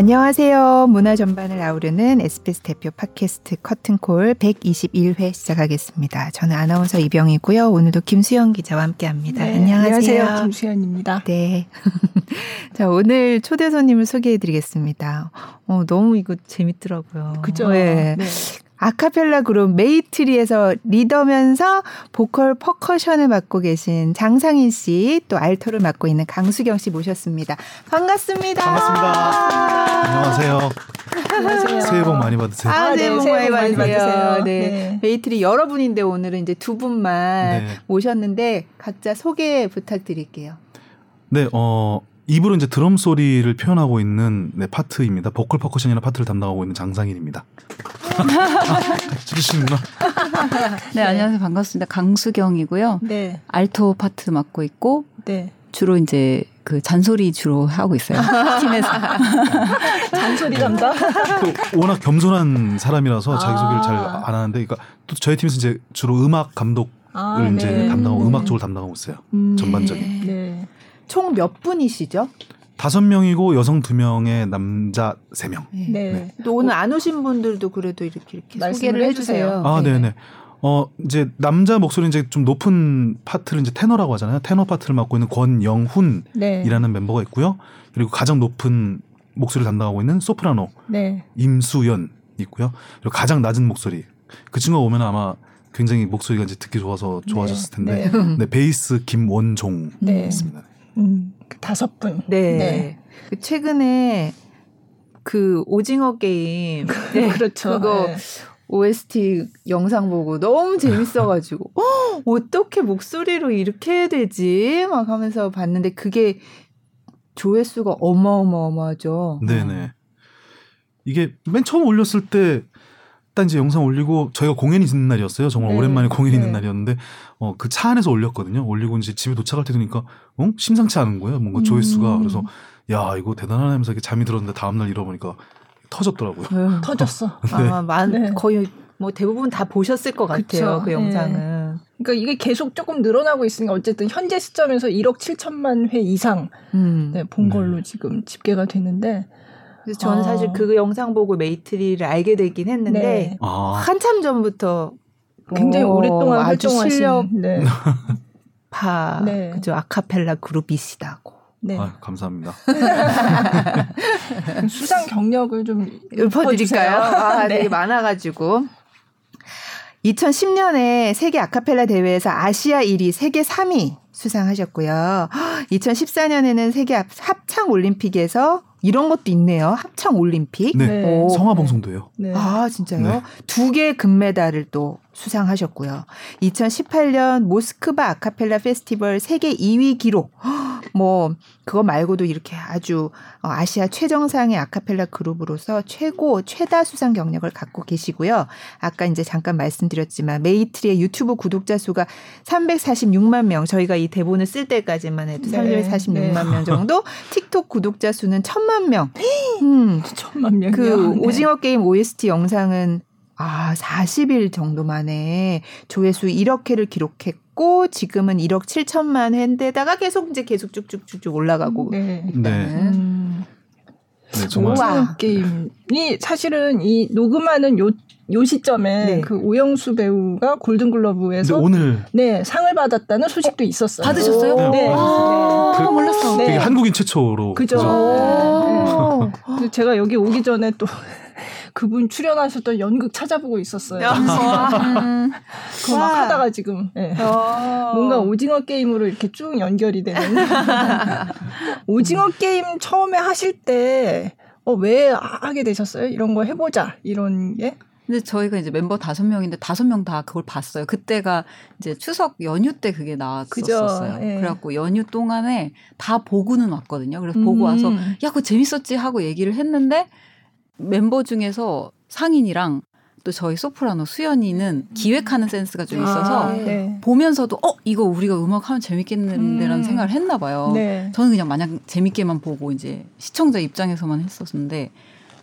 안녕하세요. 문화 전반을 아우르는 SBS 대표 팟캐스트 커튼콜 121회 시작하겠습니다. 저는 아나운서 이병희고요. 오늘도 김수현 기자와 함께합니다. 네, 안녕하세요. 안녕하세요. 김수현입니다. 네. 자, 오늘 초대 손님을 소개해 드리겠습니다. 어, 너무 이거 재밌더라고요. 그죠? 네. 네. 아카펠라 그룹 메이트리에서 리더면서 보컬 퍼커션을 맡고 계신 장상인 씨, 또 알토를 맡고 있는 강수경 씨 모셨습니다. 반갑습니다. 반갑습니다. 안녕하세요. 안녕하세요. 새해 복 많이 받으세요. 아, 아, 새해 네, 복 새해 많이 복 많이 받으세요. 받으세요. 네. 네. 메이트리 여러분인데 오늘은 이제 두 분만 네. 모셨는데 각자 소개 부탁드릴게요. 네, 어, 입으로 이제 드럼 소리를 표현하고 있는 네, 파트입니다. 보컬 퍼커션이라는 파트를 담당하고 있는 장상인입니다. 아, 들으시는구나. 네, 안녕하세요. 반갑습니다. 강수경이고요. 네. 알토 파트 맡고 있고 네. 주로 이제 그 잔소리 주로 하고 있어요. 팀에서. 잔소리 담당. 또 워낙 겸손한 사람이라서 자기소개를 아. 잘안 하는데, 그러니까 또 저희 팀에서 이제 주로 음악 감독을 아, 이제 네. 담당하고 음. 음악 쪽을 담당하고 있어요. 음. 전반적인. 네. 총 몇 분이시죠? 다섯 명이고 여성 두 명에 남자 세 명. 네. 또 오늘 안 오신 분들도 그래도 이렇게 이렇게 소개를 해주세요. 해주세요. 아, 네. 네, 네. 어, 이제 남자 목소리 이제 좀 높은 파트를 이제 테너라고 하잖아요. 테너 파트를 맡고 있는 권영훈이라는 네. 멤버가 있고요. 그리고 가장 높은 목소리를 담당하고 있는 소프라노 네. 임수연 있고요. 그리고 가장 낮은 목소리 그 친구가 오면 아마 굉장히 목소리가 이제 듣기 좋아서 좋아졌을 텐데 네. 네, 베이스 김원종 네. 있습니다. 음. 그 다섯 분. 네. 네. 그 최근에 그 오징어 게임 네, 그렇죠. 그거 네. OST 영상 보고 너무 재밌어가지고 어, 어떻게 목소리로 이렇게 해야 되지 막 하면서 봤는데 그게 조회수가 어마어마어마하죠. 네네. 이게 맨 처음 올렸을 때, 딱 이제 영상 올리고 저희가 공연이 있는 날이었어요. 정말 네. 오랜만에 공연이 있는 네. 날이었는데, 어, 그 차 안에서 올렸거든요. 올리고 이제 집에 도착할 때 되니까, 어? 심상치 않은 거예요. 뭔가 조회수가. 음. 그래서, 야, 이거 대단하네 하면서 이렇게 잠이 들었는데 다음날 일어나 보니까 터졌더라고요. 네. 터졌어. 아, 많, 네. 거의 뭐 대부분 다 보셨을 것 같아요. 그쵸. 그 네. 영상은. 그러니까 이게 계속 조금 늘어나고 있으니까 어쨌든 현재 시점에서 1억 7천만 회 이상 음. 네, 본 네. 걸로 지금 집계가 되는데 그래서 저는 아. 사실 그 영상 보고 메이트리를 알게 되긴 했는데 네. 아, 한참 전부터 굉장히 어, 오랫동안 아주 활동하신 실력파 네. 네. 그죠 아카펠라 그룹이시다고 네. 아, 감사합니다. 수상 경력을 좀 읊어드릴까요? 아, 네. 되게 많아가지고 2010년에 세계 아카펠라 대회에서 아시아 1위, 세계 3위 수상하셨고요. 2014년에는 세계 합- 합창 올림픽에서 이런 것도 있네요. 합창 올림픽. 네. 네. 오. 성화 방송도예요. 네. 아, 진짜요? 네. 두개 금메달을 또 수상하셨고요. 2018년 모스크바 아카펠라 페스티벌 세계 2위 기록. 뭐 그거 말고도 이렇게 아주 어, 아시아 최정상의 아카펠라 그룹으로서 최고 최다 수상 경력을 갖고 계시고요. 아까 이제 잠깐 말씀드렸지만 메이트리의 유튜브 구독자 수가 346만 명. 저희가 이 대본을 쓸 때까지만 해도 네, 346만 네. 명 정도. 틱톡 구독자 수는 1000만 명. 음. 천만 명이요. 그 네. 오징어 게임 OST 영상은 아 40일 정도 만에 조회수 1억회를 기록했고 지금은 1억 7천만 회인데다가 계속 이제 계속 쭉쭉쭉쭉 올라가고 네. 네. 음. 네, 정말. 우와. 오징어 게임이 사실은 이 녹음하는 요, 요 시점에 네. 그 오영수 배우가 골든글러브에서 오늘 네 상을 받았다는 소식도 있었어요. 받으셨어요? 네. 네. 아, 그- 몰랐어. 네. 한국인 최초로. 그죠. 그죠? 오. 그래서 제가 여기 오기 전에 또 그분 출연하셨던 연극 찾아보고 있었어요. 음, 그거 막 와. 하다가 지금 네. 어. 뭔가 오징어 게임으로 이렇게 쭉 연결이 되는. 오징어 게임 처음에 하실 때, 어, 왜 하게 되셨어요? 이런 거 해보자. 이런 게? 근데 저희가 이제 멤버 다섯 명인데 다섯 명 다 그걸 봤어요. 그때가 이제 추석 연휴 때 그게 나왔었어요. 그죠, 예. 그래갖고 연휴 동안에 다 보고는 왔거든요. 그래서 보고 와서 음. 야, 그거 재밌었지 하고 얘기를 했는데 멤버 중에서 상인이랑 또 저희 소프라노 수연이는 기획하는 센스가 좀 있어서 아, 네. 보면서도 어 이거 우리가 음악하면 재밌겠는데라는 음. 생각을 했나 봐요. 네. 저는 그냥 마냥 재밌게만 보고 이제 시청자 입장에서만 했었는데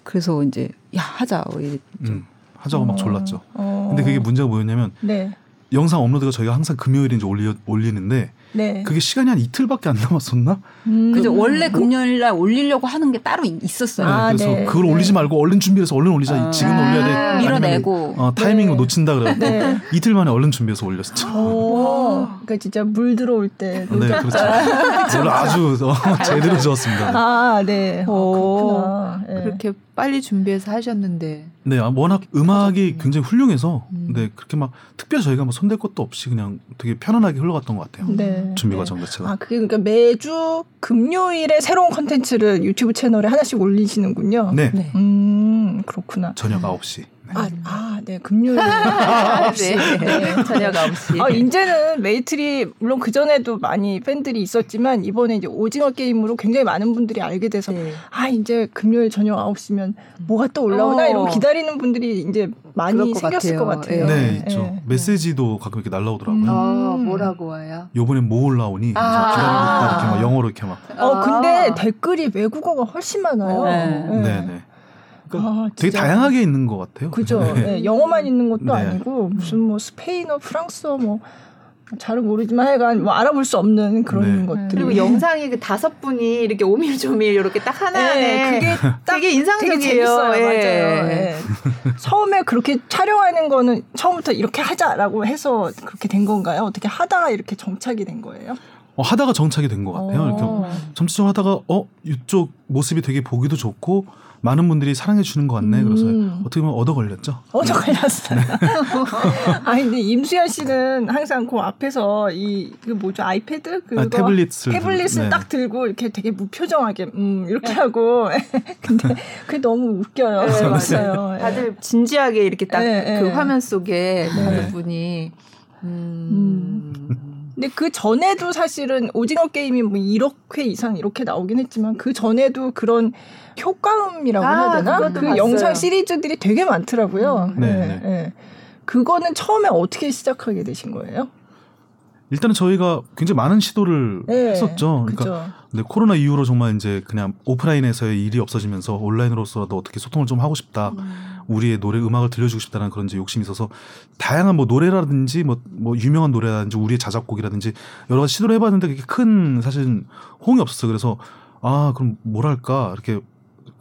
그래서 이제 야 하자 뭐 이랬죠. 음, 하자고 막 졸랐죠. 어. 근데 그게 문제가 뭐였냐면 네. 영상 업로드가 저희가 항상 금요일에 이제 올리, 올리는데 네. 그게 시간이 한 이틀밖에 안 남았었나? 음. 그죠. 원래 금요일 날 올리려고 하는 게 따로 이- 있었어요. 네, 아, 그래서 네. 그걸 올리지 말고 얼른 준비해서 얼른 올리자. 아. 지금 올려야 돼. 아니면 밀어내고. 어, 타이밍을 네. 놓친다 그래갖고 네. 이틀 만에 얼른 준비해서 올렸죠. 오, 그러니까 진짜 물 들어올 때. 네, 그렇죠. 오늘 아주 어, 제대로 지었습니다. 아, 네. 어, 오. 그렇구나. 네. 그렇게 빨리 준비해서 하셨는데 네, 아, 워낙 음악이 굉장히 훌륭해서 음. 네 그렇게 막 특별히 저희가 뭐 손댈 것도 없이 그냥 되게 편안하게 흘러갔던 것 같아요. 네. 준비 네. 과정 자체가. 아, 그게 그러니까 매주 금요일에 새로운 컨텐츠를 유튜브 채널에 하나씩 올리시는군요. 네, 네. 음, 그렇구나. 저녁 9시. 네. 아, 아, 네. 금요일에. 네. 저녁 9시. 아, 이제는 메이트리 물론 그 전에도 많이 팬들이 있었지만 이번에 이제 오징어 게임으로 굉장히 많은 분들이 알게 돼서 네. 아, 이제 금요일 저녁 9시면 뭐가 또 올라오나 어. 이러고 기다리는 분들이 이제 많이 것 생겼을 같아요. 것 같아요. 네, 있죠. 네. 메시지도 가끔 이렇게 날라오더라고요. 음. 아, 뭐라고 와요? 요번엔 뭐 올라오니 아. 기다리고 있다 이렇게 막 영어로 이렇게 막. 어, 근데 아. 댓글이 외국어가 훨씬 많아요. 네. 네, 네. 그러니까 아, 되게. 다양하게 있는 것 같아요. 그죠. 네. 네, 영어만 있는 것도 네. 아니고 무슨 뭐 스페인어, 프랑스어 뭐 잘은 모르지만 하여간 뭐 알아볼 수 없는 그런 네. 것들이 그리고 영상이 그 다섯 분이 이렇게 오밀조밀 이렇게 딱 하나하나 네, 그게 딱 되게 인상적이에요. 되게 재밌어요. 예. 맞아요. 예. 처음에 그렇게 촬영하는 거는 처음부터 이렇게 하자라고 해서 그렇게 된 건가요? 어떻게 하다가 이렇게 정착이 된 거예요? 어, 하다가 정착이 된 것 같아요. 이렇게 어. 점차적으로 하다가 어 이쪽 모습이 되게 보기도 좋고 많은 분들이 사랑해 주는 것 같네. 그래서 음. 어떻게 보면 얻어 걸렸죠. 어저 걸렸어요. 아니 근데 임수연 씨는 항상 그 앞에서 이 그 뭐죠 아이패드 그거 아, 태블릿을 태블릿을 네. 딱 들고 이렇게 되게 무표정하게 음 이렇게 하고 근데 그게 너무 웃겨요. 네. 맞아요. 예. 다들 진지하게 이렇게 딱그 네, 네. 화면 속에 네. 다섯 분이 음. 근데 그 전에도 사실은 오징어 게임이 뭐 1억 회 이상 이렇게 나오긴 했지만 그 전에도 그런 효과음이라고 아, 해야 되나? 그 봤어요. 영상 시리즈들이 되게 많더라고요. 네, 예, 네. 예. 그거는 처음에 어떻게 시작하게 되신 거예요? 일단은 저희가 굉장히 많은 시도를 네, 했었죠. 그러니까. 근데 코로나 이후로 정말 이제 그냥 오프라인에서의 일이 없어지면서 온라인으로서라도 어떻게 소통을 좀 하고 싶다. 우리의 노래 음악을 들려주고 싶다는 그런 이제 욕심이 있어서 다양한 뭐 노래라든지 뭐, 뭐 유명한 노래라든지 우리의 자작곡이라든지 여러 가지 시도를 해봤는데 그게 큰 사실 호응이 없었어요. 그래서 아 그럼 뭐랄까 이렇게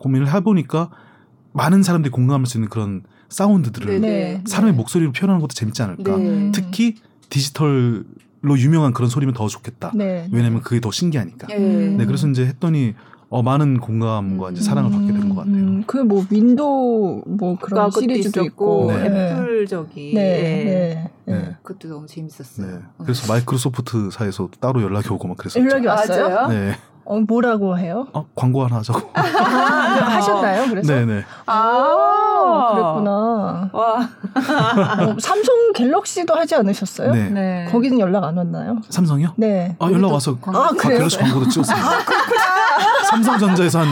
고민을 해보니까 많은 사람들이 공감할 수 있는 그런 사운드들을 네. 사람의 목소리로 표현하는 것도 재밌지 않을까. 네. 특히 디지털 로 유명한 그런 소리면 더 좋겠다. 네. 왜냐하면 그게 더 신기하니까. 예. 네, 그래서 이제 했더니 어, 많은 공감과 이제 사랑을 받게 된 것 같아요. 그뭐 윈도우 뭐 그런 시리즈도 있었고 있고. 네. 네. 애플 저기 네. 예. 네. 네. 네. 그것도 너무 재밌었어요. 네. 그래서 마이크로소프트사에서 따로 연락이 오고 막 그랬었죠. 연락이 왔어요? 네. 어, 뭐라고 해요? 어, 광고 하나 하자고. 아, 하셨나요? 그래서 네, 네. 아, 그랬구나. 와. 어, 삼성 갤럭시도 하지 않으셨어요? 네. 네. 거기는 연락 안 왔나요? 삼성이요? 네. 아, 연락 와서 아, 그래요? 갤럭시 광고도 찍었어요. 삼성전자에서 한,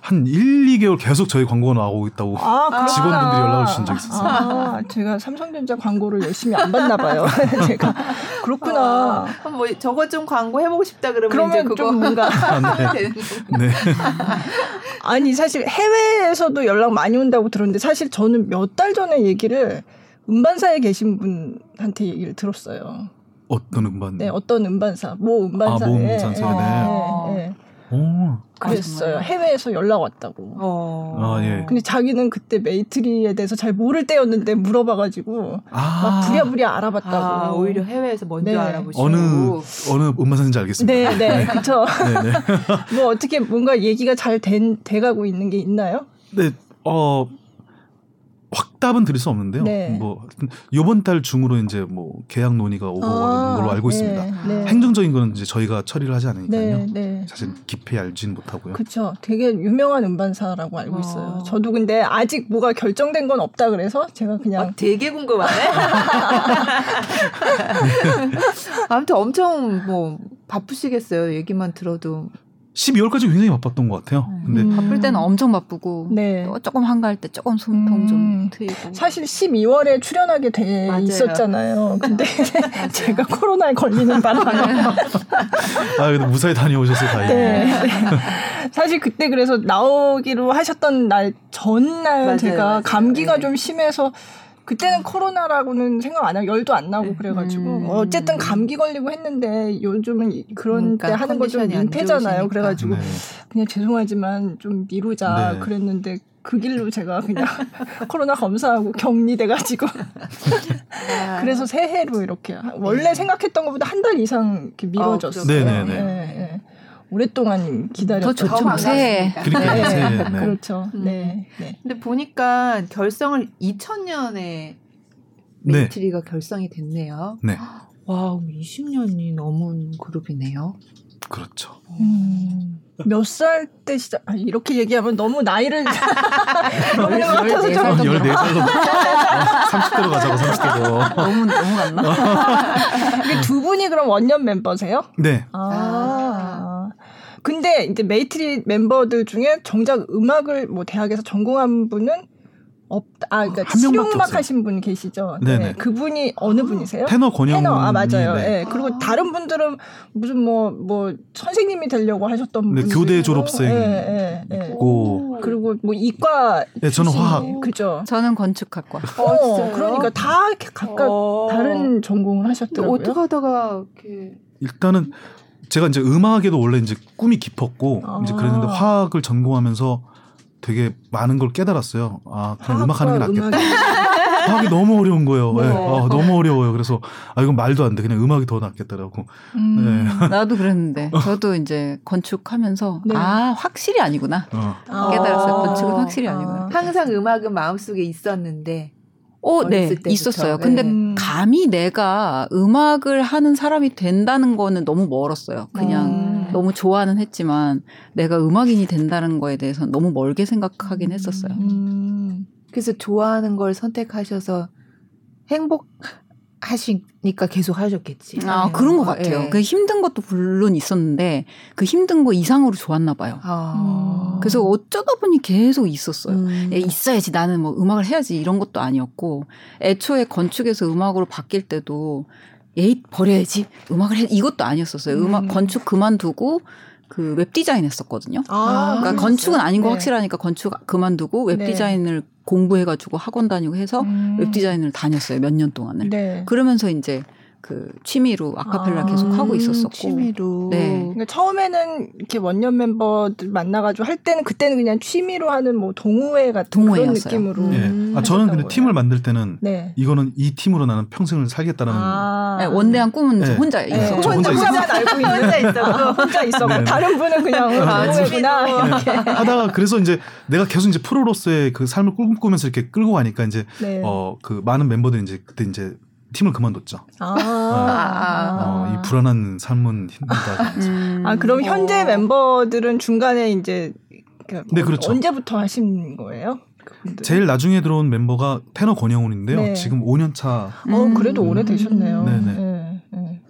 한 1, 2개월 계속 저희 광고가 나오고 있다고. 아, 그렇구나. 직원분들이 연락을 주신 적이 있었어요. 아, 제가 삼성전자 광고를 열심히 안 봤나 봐요. 제가 그렇구나. 아, 뭐 저거 좀 광고 해보고 싶다 그러면 이제 그러면 그거 좀 뭔가 아, 네. 되는 네. 아니 사실 해외에서도 연락 많이 온다고 들었는데 사실 저는 몇 달 전에 얘기를 음반사에 계신 분한테 얘기를 들었어요. 어떤 음반? 네, 어떤 음반사, 모 음반사에. 아, 모 음반사에, 네. 네, 네. 오. 그랬어요. 정말요? 해외에서 연락 왔다고. 어. 아, 예. 근데 자기는 그때 메이트리에 대해서 잘 모를 때였는데 물어봐가지고 아. 막 부랴부랴 알아봤다고. 아, 오히려 해외에서 먼저 네. 알아보시고 어느, 어느 음반사인지 알겠습니다. 네, 네, 그쵸. 네, 네. 뭐 어떻게 뭔가 얘기가 잘 된, 돼가고 있는 게 있나요? 네, 어, 확답은 드릴 수 없는데요. 네. 뭐, 하여튼 요번 달 중으로 이제 뭐 계약 논의가 오고 가는 걸로 알고 네, 있습니다. 네. 행정적인 거는 이제 저희가 처리를 하지 않으니까요. 네, 네. 사실 깊이 알지는 못하고요. 그쵸. 되게 유명한 음반사라고 알고 어. 있어요. 저도 근데 아직 뭐가 결정된 건 없다 그래서 제가 그냥 아, 되게 궁금하네. 아무튼 엄청 뭐 바쁘시겠어요. 얘기만 들어도 12월까지 굉장히 바빴던 것 같아요. 근데 음. 바쁠 때는 엄청 바쁘고 네. 또 조금 한가할 때 조금 숨통 음. 좀 트이고 사실 12월에 출연하게 돼 맞아요. 있었잖아요. 근데 제가 코로나에 걸리는 바람에 아, 근데 무사히 다녀오셔서 다행이에요. 네. 네. 사실 그때 그래서 나오기로 하셨던 날 전날 맞아요, 제가. 감기가 네. 좀 심해서 그때는 코로나라고는 생각 안 하고 열도 안 나고 그래가지고 음. 어쨌든 감기 걸리고 했는데 요즘은 이- 그런 그러니까 때 하는 거 좀 민폐잖아요. 그래가지고 네. 그냥 죄송하지만 좀 미루자 네. 그랬는데 그 길로 제가 그냥 코로나 검사하고 격리돼가지고 아. 그래서 새해로 이렇게 원래 생각했던 것보다 한 달 이상 이렇게 미뤄졌어요. 네, 네, 네. 예, 예. 오랫동안 기다렸던 더 좋죠. 더뭐 새해. 그러니까 네, 새해, 네. 그렇죠. 음. 네, 네. 근데 보니까 결성을 2000년에 네. 메이트리가 결성이 됐네요. 네. 와, 20년이 넘은 그룹이네요. 그렇죠. 음, 몇살 때 시작? 아, 이렇게 얘기하면 너무 나이를 것 같아서 열네 좀살 정도. 14살로 30대로 가자고 30대로. 너무 너무 갔나? 이게 두 분이 그럼 원년 멤버세요? 네. 아. 근데 이제 메이트리 멤버들 중에 정작 음악을 뭐 대학에서 전공한 분은 없다. 아, 그러니까 실용음악. 하신 분 계시죠? 네네. 그분이 어느 분이세요? 테너 권영 테너. 아, 맞아요. 네. 예. 그리고 다른 분들은 무슨 뭐, 뭐, 선생님이 되려고 하셨던 네, 분들. 교대 졸업생. 예, 예, 예. 고 그리고 뭐 이과. 네, 저는 화학. 그죠. 저는 건축학과. 어, 진짜요? 그러니까 다 이렇게 각각 어. 다른 전공을 하셨더라고요. 어떻게 하다가 이렇게 일단은 제가 이제 음악에도 원래 이제 꿈이 깊었고 아. 이제 그랬는데 화학을 전공하면서 되게 많은 걸 깨달았어요. 아, 그냥 음악 하는 게 낫겠다. 화학이 너무 어려운 거예요. 네. 예. 아, 너무 어려워요. 그래서 아 이건 말도 안 돼. 그냥 음악이 더 낫겠더라고. 음. 나도 그랬는데 저도 이제 건축하면서 네. 아 확실히 아니구나. 어. 아. 깨달았어요. 건축은 확실히 아 니구나. 항상 음악은 마음속에 있었는데 어, 네, 때부터. 있었어요. 근데 음. 감히 내가 음악을 하는 사람이 된다는 거는 너무 멀었어요. 그냥 음. 너무 좋아는 했지만 내가 음악인이 된다는 거에 대해서는 너무 멀게 생각하긴 했었어요. 음. 그래서 좋아하는 걸 선택하셔서 행복 하시니까 계속 하셨겠지. 아, 그런 것 같아요. 예. 그 힘든 것도 물론 있었는데 그 힘든 거 이상으로 좋았나 봐요. 아. 그래서 어쩌다 보니 계속 있었어요. 음. 예, 있어야지 나는 뭐 음악을 해야지 이런 것도 아니었고 애초에 건축에서 음악으로 바뀔 때도 에이 버려야지 음악을 해 이것도 아니었었어요. 음악 음. 건축 그만두고 그 웹 디자인 했었거든요. 아, 그러니까 그러셨어요? 건축은 아닌 거 네. 확실하니까 건축 그만두고 웹 네. 디자인을 공부해가지고 학원 다니고 해서 음. 웹 디자인을 다녔어요 몇 년 동안을. 네. 그러면서 이제 그 취미로 아카펠라 아, 계속 하고 있었었고. 취미로. 네. 그러니까 처음에는 이렇게 원년 멤버들 만나가지고 할 때는 그때는 그냥 취미로 하는 뭐 동호회 같은 그런 동호회였어요. 느낌으로. 음. 예. 아, 저는 근데 하셨던 팀을 거예요. 만들 때는 네. 이거는 이 팀으로 나는 평생을 살겠다라는 아. 네, 원대한 꿈은 네. 혼자 네. 있었고. 저 혼자 혼자만 알고 있는 혼자 있었고. 아, 혼자 있어. 네. 다른 분은 그냥 아, 동호회구나. 하다가 그래서 이제 내가 계속 이제 프로로서의 그 삶을 꿈꾸면서 이렇게 끌고 가니까 이제 네. 어그 많은 멤버들이 이제 그때 이제 팀을 그만뒀죠. 아. 어, 이 불안한 삶은 힘들다. 음. 아 그럼 현재 어. 멤버들은 중간에 이제 그 네, 그렇죠. 언제부터 하신 거예요? 그분들은? 제일 나중에 들어온 멤버가 테너 권영훈인데요. 네. 지금 5년 차. 어 음. 그래도 오래 되셨네요. 네네. 네, 네.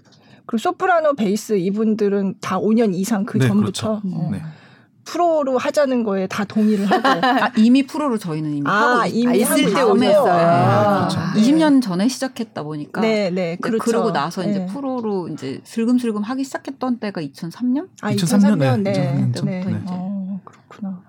그리고 소프라노 베이스 이분들은 다 5년 이상 그 네, 전부터 그렇죠. 어, 네. 프로로 하자는 거에 다 동의를 하고 아, 이미 프로로 저희는 이미 하고 아 있- 이미 아, 있을 하고 때. 오셨어요. 아, 그렇죠. 네. 20년 전에 시작했다 보니까 네, 네, 네, 그렇죠. 그러고 나서 이제 네. 프로로 이제 슬금슬금 하기 시작했던 때가 2003년? 아, 2003년, 2003년, 네, 네. 2003년 네. 네. 어, 그렇구나.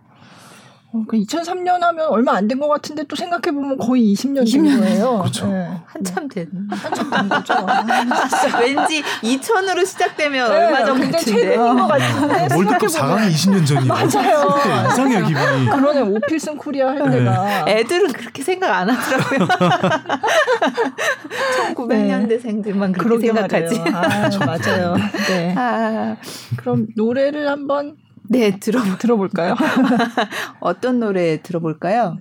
어, 그 2003년 하면 얼마 안 된 것 같은데 또 생각해 보면 거의 20년 20년. 된 거예요. 그렇죠. 네. 한참 된. 한참 된 거죠. 왠지 2000으로 시작되면 네, 얼마 전 굉장히 같은데. 최근인 것 같은데 월드컵 생각해보면 4강이 20년 전이에요. 맞아요. 이상해요 기분이. 그러네 오필슨 코리아 할 네. 때가 애들은 그렇게 생각 안 하더라고요. 1900년대생들만 그렇게 생각하지. 아, 맞아요. 네. 아, 그럼 노래를 한번 네, 들어 들어볼까요? 어떤 노래 들어볼까요?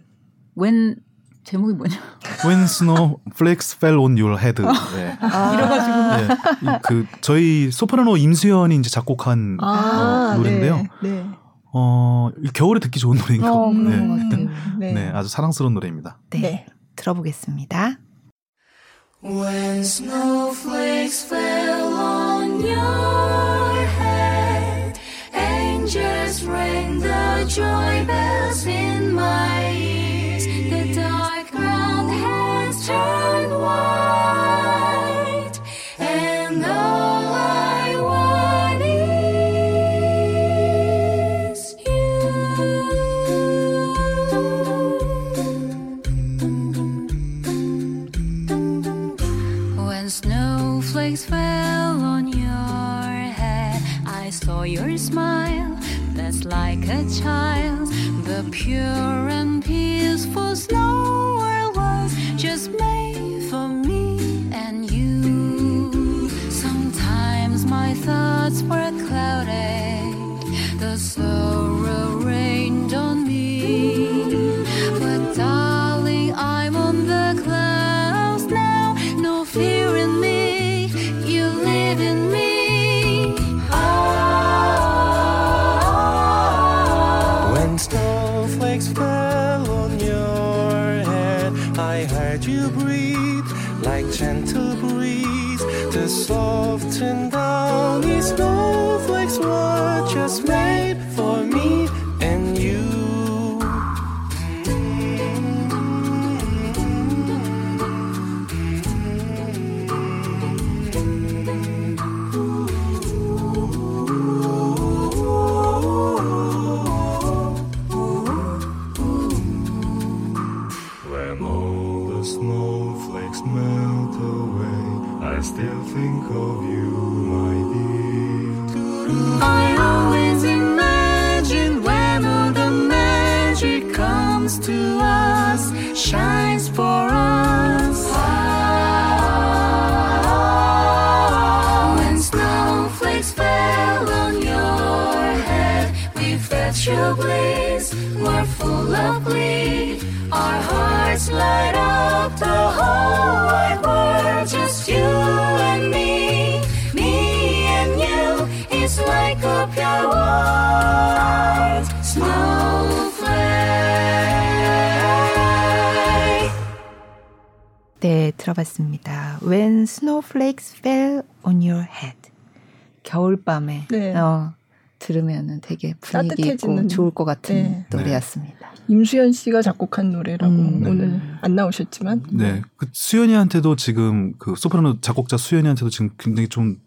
웬 제목이 뭐냐? When snow flakes fell on your head. 네. 아, 이래가지고. 네. 이- 그 저희 소프라노 임수연이 이제 작곡한 어, 노래인데요. 네. 네. 어, 이 겨울에 듣기 좋은 노래인 것 어, 네. 같아요. 네. 네, 아주 사랑스러운 노래입니다. 네, 네. 들어보겠습니다. When snowflakes fell on your angels rang the joy bells in my ears. The dark ground has turned white, child. The pure and peaceful snow world was just made for me and you. Sometimes my thoughts were clouded. The Snowflakes fell on your head, I heard you breathe like gentle breeze. The soft 들어봤습니다. When snowflakes fell on your head. 겨울밤에 네. 어, 들으면은 되게 분위기 있고 따뜻해지는. 좋을 것 같은 네. 노래였습니다. 임수연 씨가 작곡한 노래라고 음. 오늘 안 나오셨지만 네. 그 수연이한테도 지금 그 소프라노 작곡자 수연이한테도 지금 굉장히 좀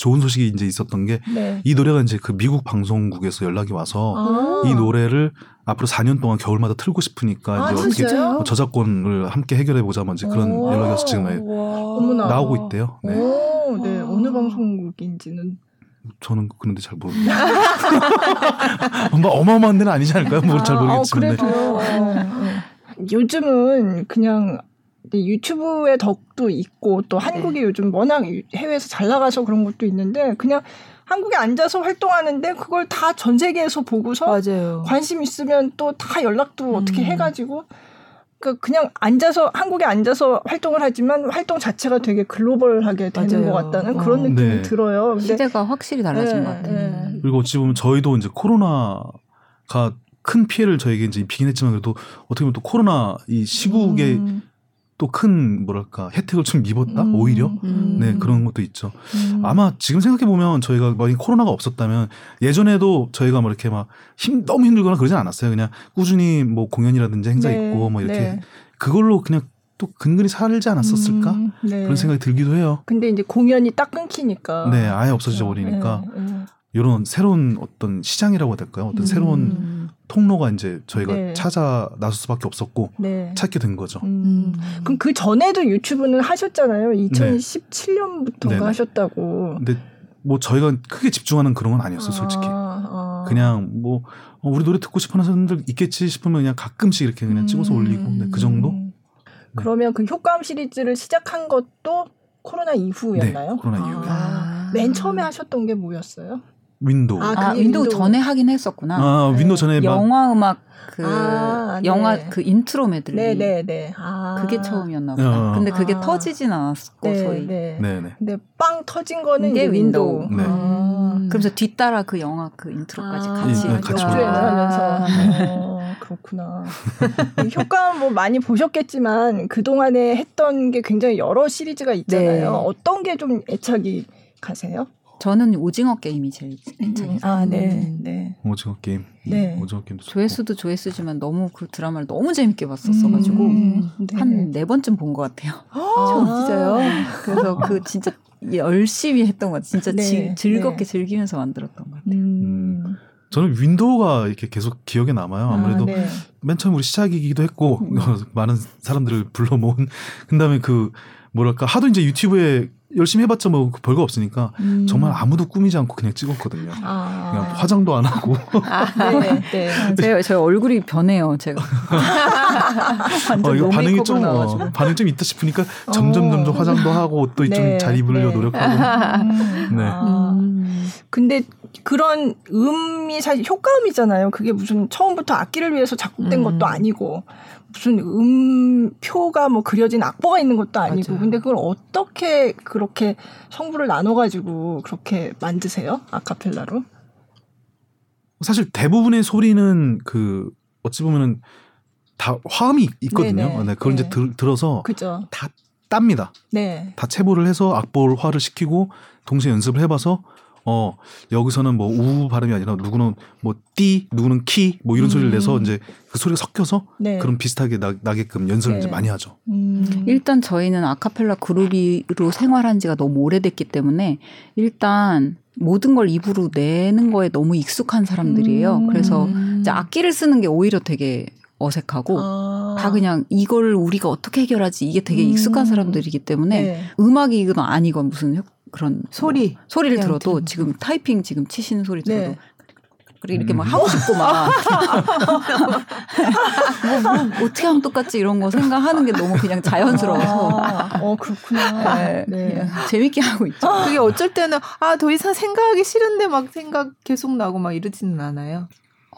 좋은 소식이 이제 있었던 게이 네. 노래가 이제 그 미국 방송국에서 연락이 와서 아. 이 노래를 앞으로 4년 동안 겨울마다 틀고 싶으니까 아, 이제 어떻게 진짜요? 뭐 저작권을 함께 해결해 보자 뭐 이제 그런 오. 연락이 와서 지금. 나오고 있대요. 네. 오, 네. 어느 방송국인지는 저는 그런데 잘 모르겠어요. 뭐 어마어마한 데는 아니지 않을까요? 뭐잘 아, 모르겠지만. 어, 네. 그래도요. 어, 어. 요즘은 그냥 유튜브의 덕도 있고 또 한국이 요즘 워낙 해외에서 잘 나가서 그런 것도 있는데 그냥 한국에 앉아서 활동하는데 그걸 다 전 세계에서 보고서 맞아요. 관심 있으면 또 다 연락도 어떻게 음. 해가지고 그 그냥 앉아서 한국에 앉아서 활동을 하지만 활동 자체가 되게 글로벌하게 되는 맞아요. 것 같다는 그런 어. 느낌이 네. 들어요. 근데 시대가 확실히 달라진 네, 것 같아요. 네. 그리고 어찌 보면 저희도 이제 코로나가 큰 피해를 저에게 이제 입히긴 했지만 그래도 어떻게 보면 또 코로나 이 시국에 음, 또 큰 뭐랄까 혜택을 좀 입었다 음, 오히려 음, 네 그런 것도 있죠. 음. 아마 지금 생각해 보면 저희가 만약 코로나가 없었다면 예전에도 저희가 뭐 이렇게 막 힘 너무 힘들거나 그러진 않았어요. 그냥 꾸준히 뭐 공연이라든지 행사 네, 있고 뭐 이렇게 네. 그걸로 그냥 또 근근히 살지 않았었을까 음, 네. 그런 생각이 들기도 해요. 근데 이제 공연이 딱 끊기니까. 네 아예 없어져 버리니까 네, 네. 이런 새로운 어떤 시장이라고 해야 될까요? 어떤 음. 새로운 통로가 이제 저희가 네. 찾아 나설 수밖에 없었고 네. 찾게 된 거죠. 음. 그럼 그 전에도 유튜브는 하셨잖아요. 2017년부터가 네네. 하셨다고. 근데 뭐 저희가 크게 집중하는 그런 건 아니었어 요 솔직히. 아, 아. 그냥 뭐 어, 우리 노래 듣고 싶어하는 사람들 있겠지 싶으면 그냥 가끔씩 이렇게 그냥 찍어서 음. 올리고 네, 그 정도. 그러면 그 효과음 시리즈를 시작한 것도 코로나 이후였나요? 네, 코로나 이후에. 아, 맨 처음에 하셨던 게 뭐였어요? 윈도우. 아, 아, 윈도우 윈도우. 전에 하긴 했었구나. 아, 네. 윈도우 전에 막 영화 음악 그 아, 네. 영화 그 인트로 메들리. 네네 네. 아. 그게 처음이었나 보다. 어. 근데 그게 아. 터지진 않았고 네. 네. 네네. 근데 빵 터진 거는 이게 이제 윈도우. 윈도우. 네. 아. 그러면서 뒤따라 그 영화 그 인트로까지 아, 같이 네, 같이. 하면서 어, 그렇구나. 이 효과음 뭐 많이 보셨겠지만 그 동안에 했던 게 굉장히 여러 시리즈가 있잖아요. 네. 어떤 게 좀 애착이 가세요? 저는 오징어 게임이 제일 괜찮아요. 아, 네, 음. 네. 오징어 게임. 네. 오징어 게임도 좋고. 조회수도 조회수지만 너무 그 드라마를 너무 재밌게 봤었어 가지고 음, 네. 한네 번쯤 본 것 같아요. 아, 진짜요? 그래서 그 진짜 열심히 했던 것 같아요. 진짜 네, 지- 즐겁게 네. 즐기면서 만들었던 것 같아요. 음. 저는 윈도우가 이렇게 계속 기억에 남아요. 아무래도 아, 네. 맨 처음 우리 시작이기도 했고 음. 많은 사람들을 불러 모은 그다음에 그 뭐랄까 하도 이제 유튜브에 열심히 해봤자 뭐 별거 없으니까 음. 정말 아무도 꾸미지 않고 그냥 찍었거든요. 아. 그냥 화장도 안 하고 네, 네. 제, 제 얼굴이 변해요, 제가. 어, 이거 노 반응이 좀. 어, 반응 좀 있다 싶으니까 점점 점점 화장도 하고 옷도 좀 네, 잘 입으려고 네. 노력하고 음. 네. 아. 음. 근데 그런 음이 사실 효과음이잖아요. 그게 무슨 처음부터 악기를 위해서 작곡된 음. 것도 아니고 무슨 음표가 뭐 그려진 악보가 있는 것도 아니고 맞아요. 근데 그걸 어떻게 그렇게 성부를 나눠 가지고 그렇게 만드세요? 아카펠라로? 사실 대부분의 소리는 그 어찌 보면은 다 화음이 있거든요. 네네. 네, 그걸 이제 네. 들, 들어서 그죠? 다 땁니다. 네. 다 체보를 해서 악보화를 시키고 동시에 연습을 해봐서 어 여기서는 뭐 우 발음이 아니라 누구는 뭐띠 누구는 키 뭐 이런 소리를 음. 내서 이제 그 소리가 섞여서 네. 그런 비슷하게 나, 나게끔 연습을 네. 이제 많이 하죠. 음. 일단 저희는 아카펠라 그룹으로 생활한 지가 너무 오래됐기 때문에 일단 모든 걸 입으로 내는 거에 너무 익숙한 사람들이에요. 음. 그래서 음. 이제 악기를 쓰는 게 오히려 되게 어색하고 아. 다 그냥 이걸 우리가 어떻게 해결하지 이게 되게 익숙한 음. 사람들이기 때문에 네. 음악이건 아니건 무슨 효- 그런 소리. 소리를 그냥 들어도 들으면. 지금 타이핑 지금 치시는 소리 들어도 네. 그래 이렇게 음. 막 하고 싶고 막 뭐, 뭐 어떻게 하면 똑같지 이런 거 생각하는 게 너무 그냥 자연스러워서 아, 어 그렇구나. 네, 네. 재밌게 하고 있죠. 그게 어쩔 때는 아 더 이상 생각하기 싫은데 막 생각 계속 나고 막 이러지는 않아요.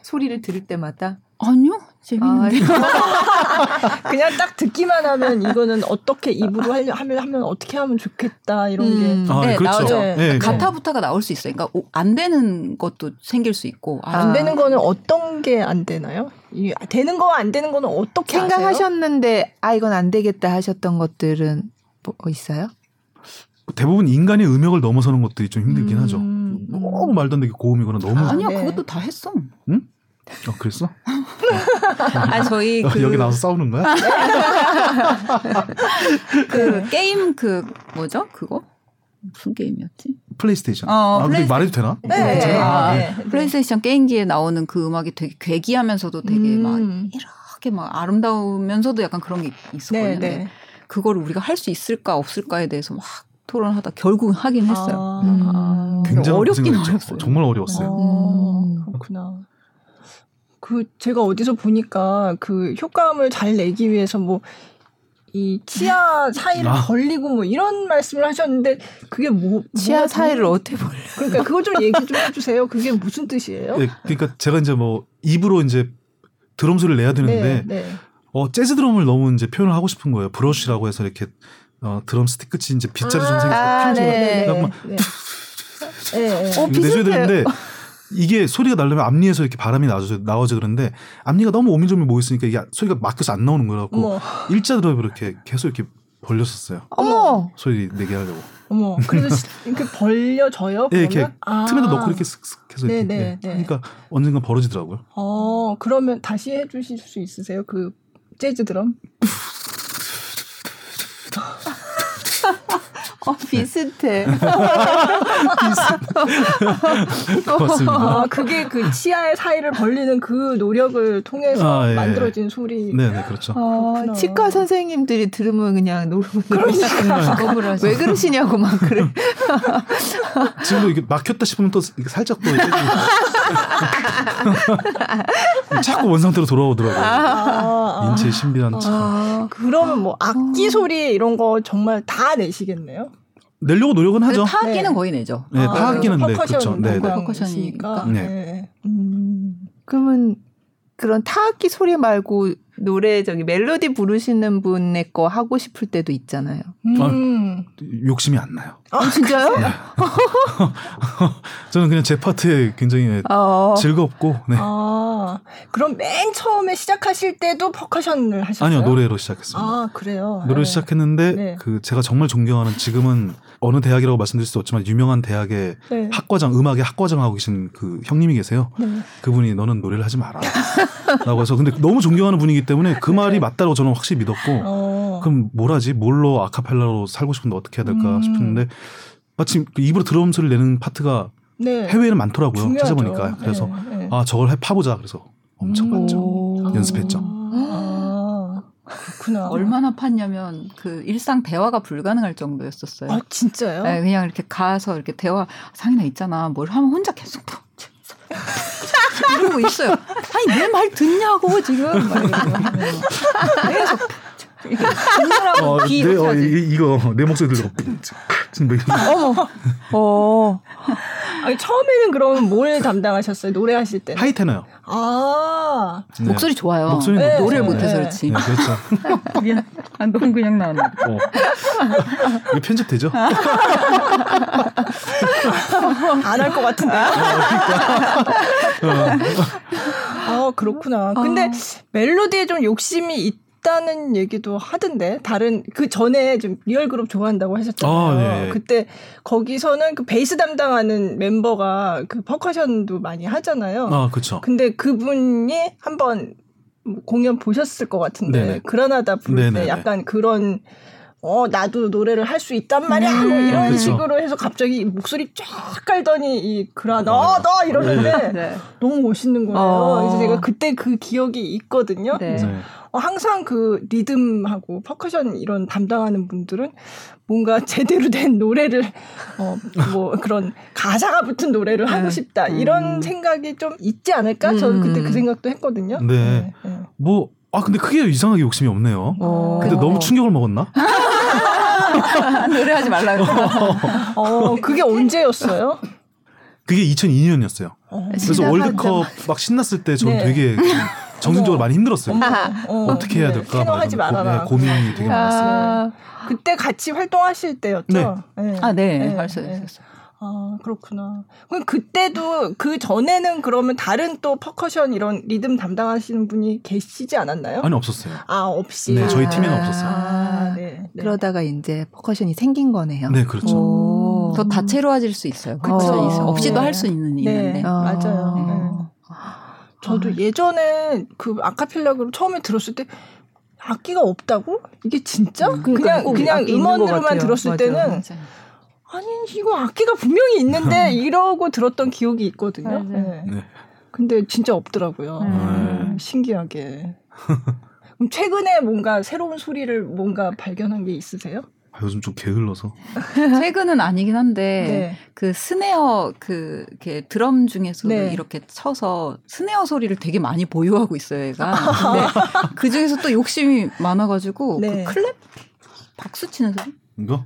소리를 들을 때마다 아니요 아, 재밌는데 그냥 딱 듣기만 하면 이거는 어떻게 입으로 하려 하면 하면 어떻게 하면 좋겠다 이런 음. 게 아, 네, 그렇죠. 나오죠. 네, 네. 가타부타가 나올 수 있어요. 그러니까 오- 안 되는 것도 생길 수 있고 아, 안 되는 거는 어떤 게 안 되나요? 이 되는 거와 안 되는 거는 어떻게? 생각하셨는데 아 이건 안 되겠다 하셨던 것들은 뭐 있어요? 대부분 인간의 음역을 넘어서는 것들이 좀 힘들긴 하죠. 음, 음. 너무 말도 안 되게 고음이거나 너무 아, 아니야 네. 그것도 다 했어. 어, 그랬어? 아 저희 그, 여기 나와서 싸우는 거야? 그 게임 그 뭐죠 그거 무슨 게임이었지? 플레이스테이션. 어, 아, 근데 플레이스테이션. 말해도 되나? 네. 괜찮아? 아, 네. 플레이스테이션 게임기에 나오는 그 음악이 되게 괴기하면서도 되게 막 음. 이렇게 막 아름다우면서도 약간 그런 게 있었거든요. 네, 근데 네. 그거를 우리가 할 수 있을까 없을까에 대해서 막 토론하다 결국은 하긴 했어요. 아, 음. 아. 굉장히 어렵긴. 어렵어요. 정말 어려웠어요. 어, 음. 그렇구나. 그 제가 어디서 보니까 그 효과음을 잘 내기 위해서 뭐 이 치아 사이를 아. 벌리고 뭐 이런 말씀을 하셨는데 그게 뭐 치아 뭐가 사이를 좀- 어떻게 벌려? 그러니까 그거 좀 얘기 좀 해주세요. 그게 무슨 뜻이에요? 예, 그러니까 제가 이제 뭐 입으로 이제 드럼 소리를 내야 되는데 네, 네. 어 재즈 드럼을 너무 이제 표현을 하고 싶은 거예요. 브러쉬라고 해서 이렇게 어 드럼 스틱 끝이 이제 빗자루 좀 생겨서 아, 펴져. 네. 그러니까 막 네. 네, 네. 어, 비슷해요. 되는데 이게 소리가 나려면 앞니에서 이렇게 바람이 나와져 나와져 그러는데 앞니가 너무 오밀조밀 모여 있으니까 이게 소리가 막혀서 안 나오는 거라고 어머, 일자 드럼 이렇게 계속 이렇게 벌렸었어요. 어머. 소리 내게 하려고. 어머. 그래서 시- 이렇게 벌려져요? 예, 이렇게? 아. 틈에다 넣고 이렇게 쓱쓱 해서 이렇게. 네, 네, 예. 네. 그러니까 언젠가 벌어지더라고요. 어, 그러면 다시 해주실 수 있으세요? 그 재즈 드럼? 어, 비슷해. 고맙습니다. 아, 그게 그 치아의 사이를 벌리는 그 노력을 통해서 아, 예. 만들어진 소리. 네, 네, 그렇죠. 어, 그렇구나. 치과 선생님들이 들으면 그냥 놀고 그러니까. 왜 그러시냐고 막 그래. 지금도 이게 막혔다 싶으면 또 살짝 또 자꾸 원상태로 돌아오더라고요. 아, 아. 인체의 신비한 참. 아, 그러면 뭐 악기 소리 이런 거 정말 다 내시겠네요? 내려고 노력은 하죠. 타악기는 네. 거의 내죠. 네, 아, 타악기는 네, 그렇죠. 네, 네. 동광이시니까. 네. 네. 음. 그러면 그런 타악기 소리 말고 노래 저기 멜로디 부르시는 분의 거 하고 싶을 때도 있잖아요. 음. 욕심이 안 나요. 아, 진짜요? 저는 그냥 제 파트에 굉장히 어. 즐겁고 네. 아, 그럼 맨 처음에 시작하실 때도 퍼커션을 하셨어요? 아니요 노래로 시작했습니다. 아, 그래요? 노래를 네. 시작했는데 네. 그 제가 정말 존경하는 지금은 어느 대학이라고 말씀드릴 수 없지만 유명한 대학의 네. 학과장 음악의 학과장 하고 계신 그 형님이 계세요. 네. 그분이 너는 노래를 하지 마라. 라고 해서 근데 너무 존경하는 분이기 때문에 그 말이 맞다고 저는 확실히 믿었고 네. 어. 그럼 뭘 하지? 뭘로 아카펠라로 살고 싶은데 어떻게 해야 될까 음. 싶었는데 마침 그 입으로 드럼 소리를 내는 파트가 네. 해외에는 많더라고요. 중요하죠. 찾아보니까. 그래서 네, 네. 아 저걸 해 파보자. 그래서 엄청 음. 봤죠. 오. 연습했죠. 아. 그렇구나. 얼마나 팠냐면 그 일상 대화가 불가능할 정도였었어요. 아 진짜요? 네, 그냥 이렇게 가서 이렇게 대화 상인아 있잖아 뭘 하면 혼자 계속 이러고 있어요. 아니 내 말 듣냐고 지금 계속 어, 귀 내, 어. 이, 이거 내 목소리 지금 뭐 어머. 어. 아니 처음에는 그럼 뭘 담당하셨어요? 노래하실 때? high 테너요. 아 네. 목소리 좋아요. 목소리는 네, 노래를 좋아요. 못해서 네. 그렇지. 네, 그렇죠. 미안. 아, 너무 그냥 나왔나. 봐. 어. 이거 편집되죠? 안 할 것 같은데. 아 그렇구나. 근데 멜로디에 좀 욕심이 있 다는 얘기도 하던데 다른 그 전에 좀 리얼 그룹 좋아한다고 하셨잖아요. 아, 네. 그때 거기서는 그 베이스 담당하는 멤버가 그 퍼커션도 많이 하잖아요. 아, 그렇죠. 근데 그분이 한번 공연 보셨을 것 같은데 네네. 그라나다 부를 때 네네네. 약간 그런 어 나도 노래를 할 수 있단 말이야 뭐 이런 그쵸. 식으로 해서 갑자기 목소리 쫙 깔더니 이 그라나다 이러는데 네. 너무 멋있는 거예요. 어. 그래서 제가 그때 그 기억이 있거든요. 네. 그래서 네. 어, 항상 그 리듬하고 퍼커션 이런 담당하는 분들은 뭔가 제대로 된 노래를 어 뭐 그런 가사가 붙은 노래를 하고 싶다 이런 생각이 좀 있지 않을까? 저는 그때 음. 그 생각도 했거든요. 네. 네. 뭐, 아, 근데 크게 이상하게 욕심이 없네요. 어. 근데 너무 충격을 먹었나? 노래하지 말라고. 어 그게 언제였어요? 그게 2002년이었어요. 어. 그래서 월드컵 막 신났을 때 저는 네. 되게 좀 정신적으로 어머. 많이 힘들었어요. 어머, 어, 어, 떻게 해야 네. 될까? 테너 막 하지 이런 고- 말아라. 네, 고민이 되게 많았어요. 아, 그때 같이 활동하실 때였죠. 네. 아, 네. 네, 네. 있었어요. 아, 그렇구나. 그럼 그때도 그 전에는 그러면 다른 또 퍼커션 이런 리듬 담당하시는 분이 계시지 않았나요? 아니, 없었어요. 아, 없이. 네, 저희 아. 팀에는 없었어요. 아, 네. 네. 그러다가 이제 퍼커션이 생긴 거네요. 네, 그렇죠. 오. 더 다채로워질 수 있어요. 있어요. 없이도 네. 할수 있는 네. 일인데. 어. 맞아요. 네. 저도 아. 예전에 그 아카펠라 그룹 처음에 들었을 때 악기가 없다고? 이게 진짜? 음. 그냥 그러니까 꼭 그냥 것 음원으로만. 들었을 맞아요. 때는 맞아요. 아니 이거 악기가 분명히 있는데 이러고 들었던 기억이 있거든요. 네. 네. 근데 진짜 없더라고요. 음. 네, 신기하게. 그럼 최근에 뭔가 새로운 소리를 뭔가 발견한 게 있으세요? 아, 요즘 좀 게을러서. 최근은 아니긴 한데 네. 그 스네어 그 이렇게 드럼 중에서 도 네. 이렇게 쳐서 스네어 소리를 되게 많이 보유하고 있어요, 얘가. 근데 그 중에서 또 욕심이 많아가지고 네. 그 클랩 박수 치는 소리 이거?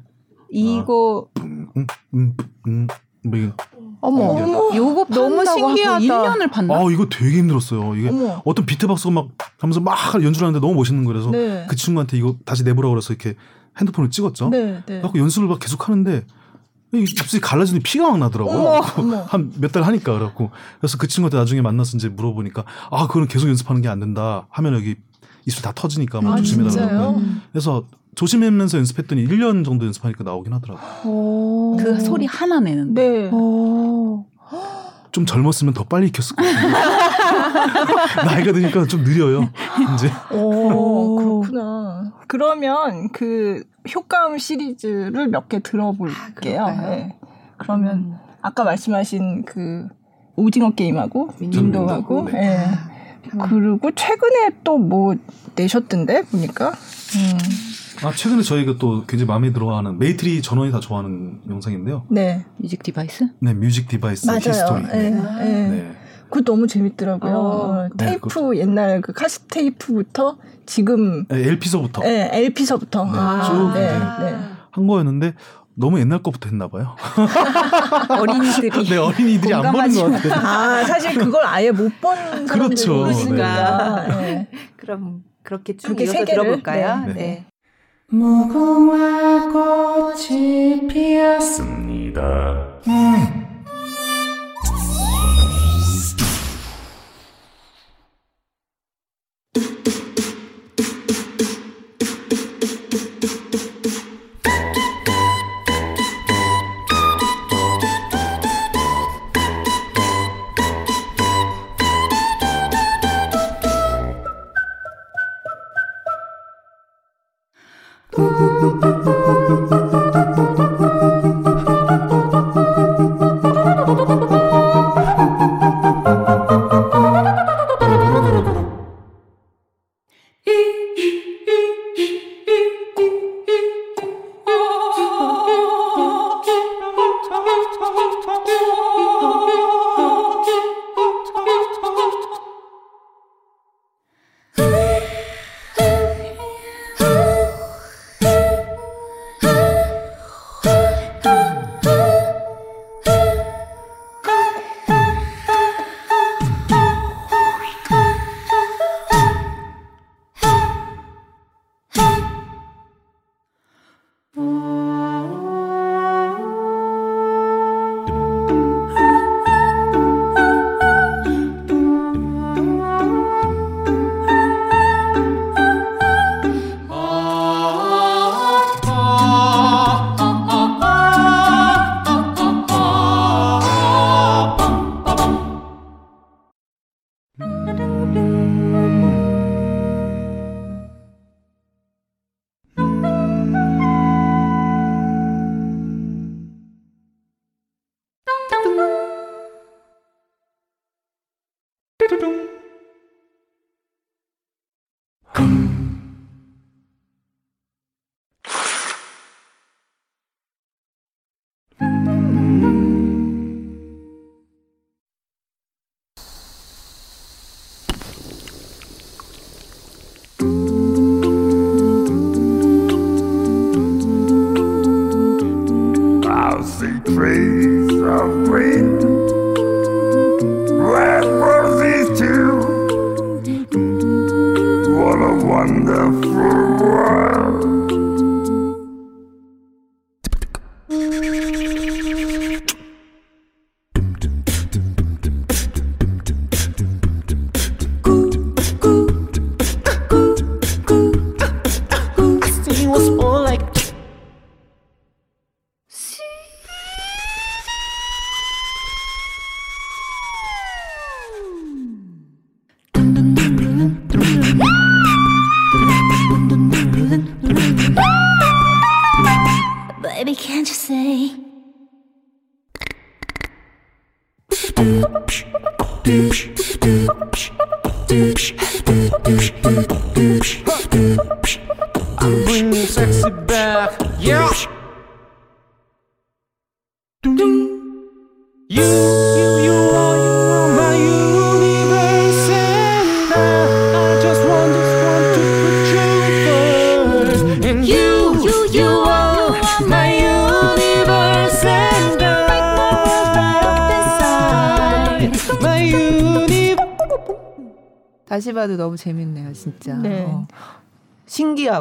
이거 음, 음, 음, 뭐 이거. 어머. 어머. 요거 너무 신기하다. 1년을 판다. 아, 이거 되게 힘들었어요. 이게 어머. 어떤 비트박스가 막 하면서 막 연주를 하는데 너무 멋있는 거라서 네. 그 친구한테 이거 다시 내보라고 그래서 이렇게 핸드폰을 찍었죠. 네, 네. 그래서 연습을 막 계속 하는데 이 입술이 갈라지니 피가 막 나더라고요. 한 몇 달 하니까 그래갖고 그래서 그 친구한테 나중에 만나서 이제 물어보니까 아 그거는 계속 연습하는 게 안 된다. 하면 여기 입술 다 터지니까 뭐 아, 조심해달라고. 진짜요? 음. 그래서 조심하면서 연습했더니 1년 정도 연습하니까 나오긴 하더라고요. 오. 그 소리 하나 내는데. 네. 오. 좀 젊었으면 더 빨리 익혔을 것 같은데. 나이가 드니까 좀 느려요. 이제. 오, 오. 그렇구나. 그러면 그 효과음 시리즈를 몇 개 들어볼게요. 아? 네. 그러면 아까 말씀하신 그 오징어 게임하고 민도하고, 민도하고. 예. 그리고 최근에 또 뭐 내셨던데 보니까. 음. 아 최근에 저희가 또 굉장히 마음에 들어하는 메이트리 전원이 다 좋아하는 영상인데요. 네. music device? 네, music device history. 예, 예. 네. 그거 너무 재밌더라고요. 어. 어, 네, 테이프 옛날 그 카세트 테이프부터 지금 네, LP서부터 예, LP서부터 네, 아, 쭉 네, 네. 한 거였는데 너무 옛날 거부터 했나 봐요. 어린이들이. 네, 어린이들이 안 보는 것 같아요. 아, 사실 그걸 아예 못본 사람들이 그렇죠. 모르시니까. 네. 그럼 그렇게 쭉 이어서 세? 들어볼까요? 네. 네. 무궁화 꽃이 피었습니다. see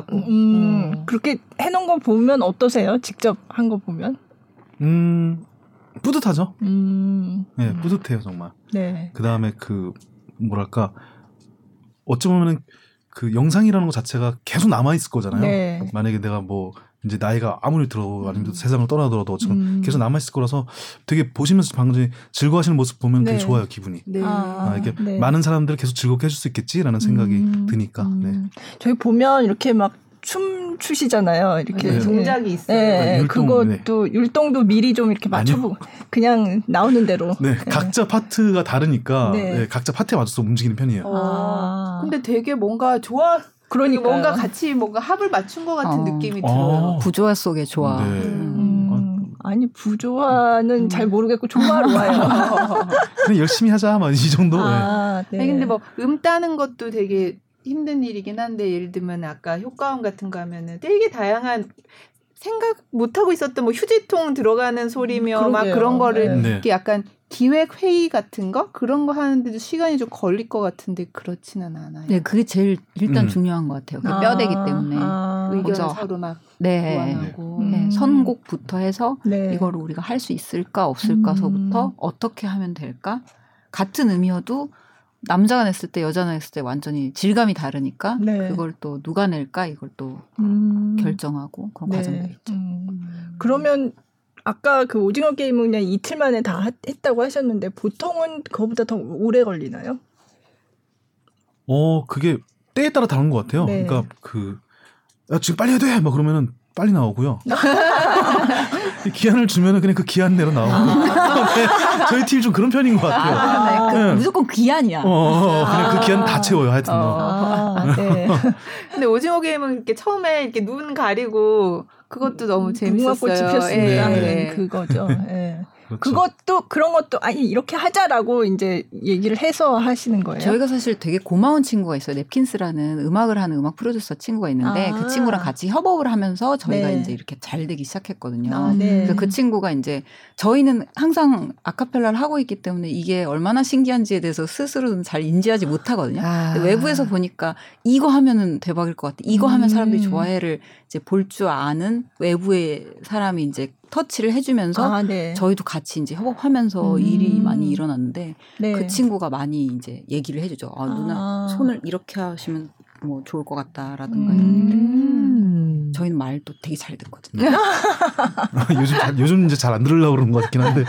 신기하고. 음, 어. 그렇게 해놓은 거 보면 어떠세요? 직접 한 거 보면? 음 뿌듯하죠. 음, 네, 뿌듯해요 정말. 네. 그 다음에 그 뭐랄까 어찌 보면은 그 영상이라는 것 자체가 계속 남아 있을 거잖아요. 네. 만약에 내가 뭐 이제 나이가 아무리 들어 아니면 세상을 떠나더라도 어쨌든 음. 계속 남아 있을 거라서 되게 보시면서 방금 전에 즐거워하시는 모습 보면 네. 되게 좋아요 기분이. 네. 아, 아, 이게 네. 많은 사람들을 계속 즐겁게 해줄 수 있겠지라는 생각이 음, 드니까. 음. 네. 저희 보면 이렇게 막 춤 추시잖아요. 이렇게 네. 동작이 있어요. 네, 율동, 그것도 율동도 미리 좀 이렇게 맞춰보고 그냥 나오는 대로. 네, 각자 파트가 다르니까 네. 네, 각자 파트에 맞춰서 움직이는 편이에요. 어. 아. 근데 되게 뭔가 좋아. 그러니까 뭔가 같이 뭔가 합을 맞춘 것 같은 어. 느낌이 어. 들어요. 부조화 속의 조화. 네. 음, 아니 부조화는 잘 모르겠고 조화로와요. 그냥 열심히 하자, 막 이 정도. 네. 아, 네. 아니 근데 뭐음 따는 것도 되게 힘든 일이긴 한데 예를 들면 아까 효과음 같은 거 하면은 되게 다양한 생각 못 하고 있었던 뭐 휴지통 들어가는 소리며 막 그러게요. 그런 거를 네. 네. 이렇게 약간 기획 회의 같은 거 그런 거 하는데도 시간이 좀 걸릴 것 같은데 그렇지는 않아요. 네, 그게 제일 일단 음. 중요한 것 같아요. 그 아, 뼈대기 때문에. 아, 의견을 거기서 서로 막 네. 음. 네, 선곡부터 해서 네. 이거를 우리가 할 수 있을까 없을까서부터 음. 어떻게 하면 될까 같은 의미여도 남자가 냈을 때 여자가 냈을 때 완전히 질감이 다르니까 네. 그걸 또 누가 낼까 이걸 또 음. 결정하고 그런 네. 과정들이 있죠. 음. 그러면 아까 그 오징어 게임은 그냥 이틀 만에 다 하- 했다고 하셨는데 보통은 그거보다 더 오래 걸리나요? 어, 그게 때에 따라 다른 것 같아요. 네. 그러니까 그, 야, 지금 빨리 해야 돼! 막 그러면은 빨리 나오고요. 기한을 주면은 그냥 그 기한 내로 나오고. 네, 저희 팀이 좀 그런 편인 것 같아요. 아, 네. 그 네. 무조건 귀한이야. 어, 어, 어, 그냥 그 기한 다 채워요, 하여튼. 뭐. 아, 네. 근데 오징어 게임은 이렇게 처음에 이렇게 눈 가리고 그것도 너무 재밌었어요. 무궁화꽃이 피었습니다. 예, 네. 예. 그거죠. 예. 그렇죠. 그것도 그런 것도 아니 이렇게 하자라고 이제 얘기를 해서 하시는 거예요. 저희가 사실 되게 고마운 친구가 있어요. 넵킨스라는 음악을 하는 음악 프로듀서 친구가 있는데 아. 그 친구랑 같이 협업을 하면서 저희가 네. 이제 이렇게 잘 되기 시작했거든요. 아, 네. 그래서 그 친구가 이제 저희는 항상 아카펠라를 하고 있기 때문에 이게 얼마나 신기한지에 대해서 스스로는 잘 인지하지 못하거든요. 아. 근데 외부에서 보니까 이거 하면은 대박일 것 같아. 이거 하면 사람들이 음. 좋아해를 이제 볼 줄 아는 외부의 사람이 이제 터치를 해주면서 아, 네. 저희도 같이 이제 협업하면서 음. 일이 많이 일어났는데 네. 그 친구가 많이 이제 얘기를 해주죠. 아, 누나 아. 손을 이렇게 하시면 뭐 좋을 것 같다라든가 음. 이런 음. 저희는 말도 되게 잘 듣거든요. 요즘, 잘- 요즘 이제 잘 안 들으려고 그러는 것 같긴 한데.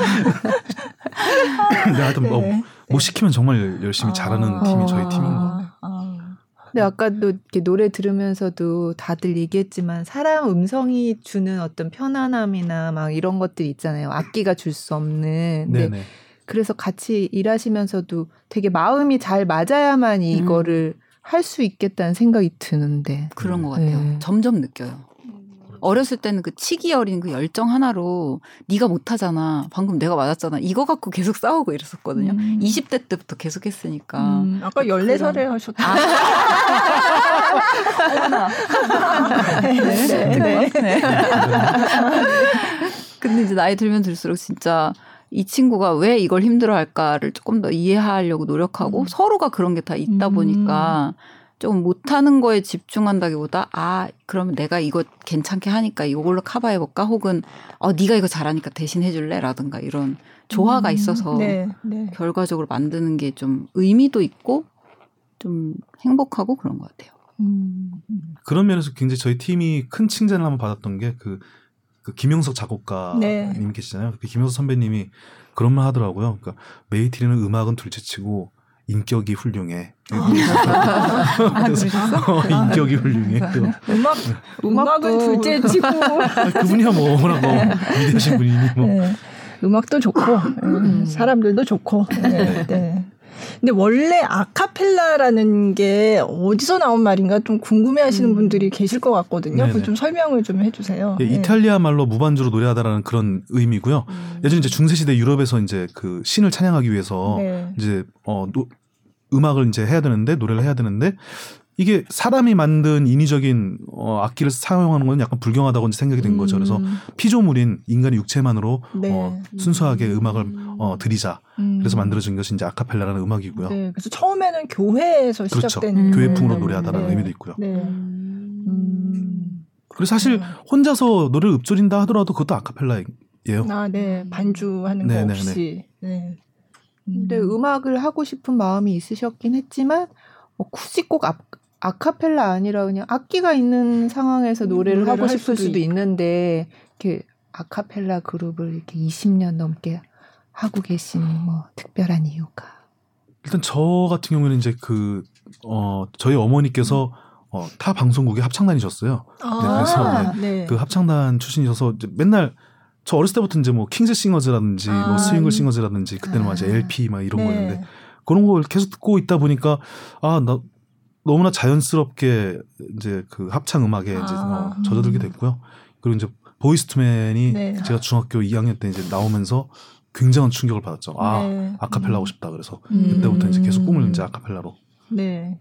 근데 하여튼 뭐, 네. 뭐 시키면 정말 열심히 잘하는 아. 팀이 저희 팀인 것 같아요. 근데 아까도 이렇게 노래 들으면서도 다들 얘기했지만 사람 음성이 주는 어떤 편안함이나 막 이런 것들 있잖아요. 악기가 줄 수 없는. 근데 네네. 그래서 같이 일하시면서도 되게 마음이 잘 맞아야만 이거를 할수 있겠다는 생각이 드는데. 그런 것 같아요. 네. 점점 느껴요. 어렸을 때는 그 치기 어린 그 열정 하나로 네가 못하잖아. 방금 내가 맞았잖아. 이거 갖고 계속 싸우고 이랬었거든요. 음. 20대 때부터 계속 했으니까. 음, 아까 14살에 하셨다. 네. 네. 네. 근데 이제 나이 들면 들수록 진짜 이 친구가 왜 이걸 힘들어 할까를 조금 더 이해하려고 노력하고 음. 서로가 그런 게 다 있다 음. 보니까 조 금 못하는 거에 집중한다기보다 아 그러면 내가 이거 괜찮게 하니까 이걸로 커버해볼까 혹은 어 네가 이거 잘하니까 대신 해줄래라든가 이런 조화가 음, 있어서 네, 네. 결과적으로 만드는 게 좀 의미도 있고 좀 행복하고 그런 것 같아요. 음. 그런 면에서 굉장히 저희 팀이 큰 칭찬을 한번 받았던 게그 그 김영석 작곡가님 네. 계시잖아요. 그 김영석 선배님이 그런 말 하더라고요. 그러니까 메이트리는 음악은 둘째치고 인격이 훌륭해. 그래서 어, 인격이 훌륭해. 음악 음악은 둘째 치고 아, 그분이야 뭐 워낙 뭐 위대하신 분이니 뭐. 네. 음악도 좋고 음, 사람들도 좋고. 네. 네. 근데 원래 아카펠라라는 게 어디서 나온 말인가 좀 궁금해하시는 분들이 계실 것 같거든요. 네네. 그좀 설명을 좀 해주세요. 예, 네. 이탈리아 말로 무반주로 노래하다라는 그런 의미고요. 예전 이제 중세 시대 유럽에서 이제 그 신을 찬양하기 위해서 네. 이제 어 노- 음악을 이제 해야 되는데 노래를 해야 되는데 이게 사람이 만든 인위적인 어 악기를 사용하는 건 약간 불경하다고 이제 생각이 된 거죠. 그래서 음, 피조물인 인간의 육체만으로 네. 어 순수하게 음악을 어 드리자. 음. 그래서 만들어진 것이 이제 아카펠라라는 음악이고요. 네, 그래서 처음에는 교회에서 그렇죠. 시작된 음. 교회풍으로 네. 노래하다라는 네. 의미도 있고요. 네. 음. 그리고 사실 혼자서 노래를 읊조린다 하더라도 그것도 아카펠라예요. 아, 네. 반주하는 네, 거 네, 없이. 네. 근데 음악을 하고 싶은 마음이 있으셨긴 했지만 뭐 굳이 꼭 아, 아카펠라 아니라 그냥 악기가 있는 상황에서 노래를 노래를 하고 할 싶을 수도 수도 있- 있는데 이렇게 아카펠라 그룹을 이렇게 20년 넘게 하고 계신 뭐 특별한 이유가 일단 저 같은 경우에는 이제 그, 어, 저희 어머니께서 어, 타 방송국의 합창단이셨어요. 그래서 네. 그 합창단 출신이셔서 이제 맨날 저 어렸을 때부터 이제 뭐 킹스 싱어즈라든지 아, 뭐 스윙글 음. 싱어즈라든지 그때는 막 이제 아. LP 막 이런 네. 거였는데 그런 걸 계속 듣고 있다 보니까 아, 나 너무나 자연스럽게 이제 그 합창 음악에 이제 아. 어, 젖어들게 됐고요. 그리고 이제 보이스투맨이 네. 제가 중학교 2학년 때 이제 나오면서 굉장한 충격을 받았죠. 아, 네. 아카펠라 하고 싶다. 그래서 음. 그때부터 이제 계속 꿈을 이제 아카펠라로. 네.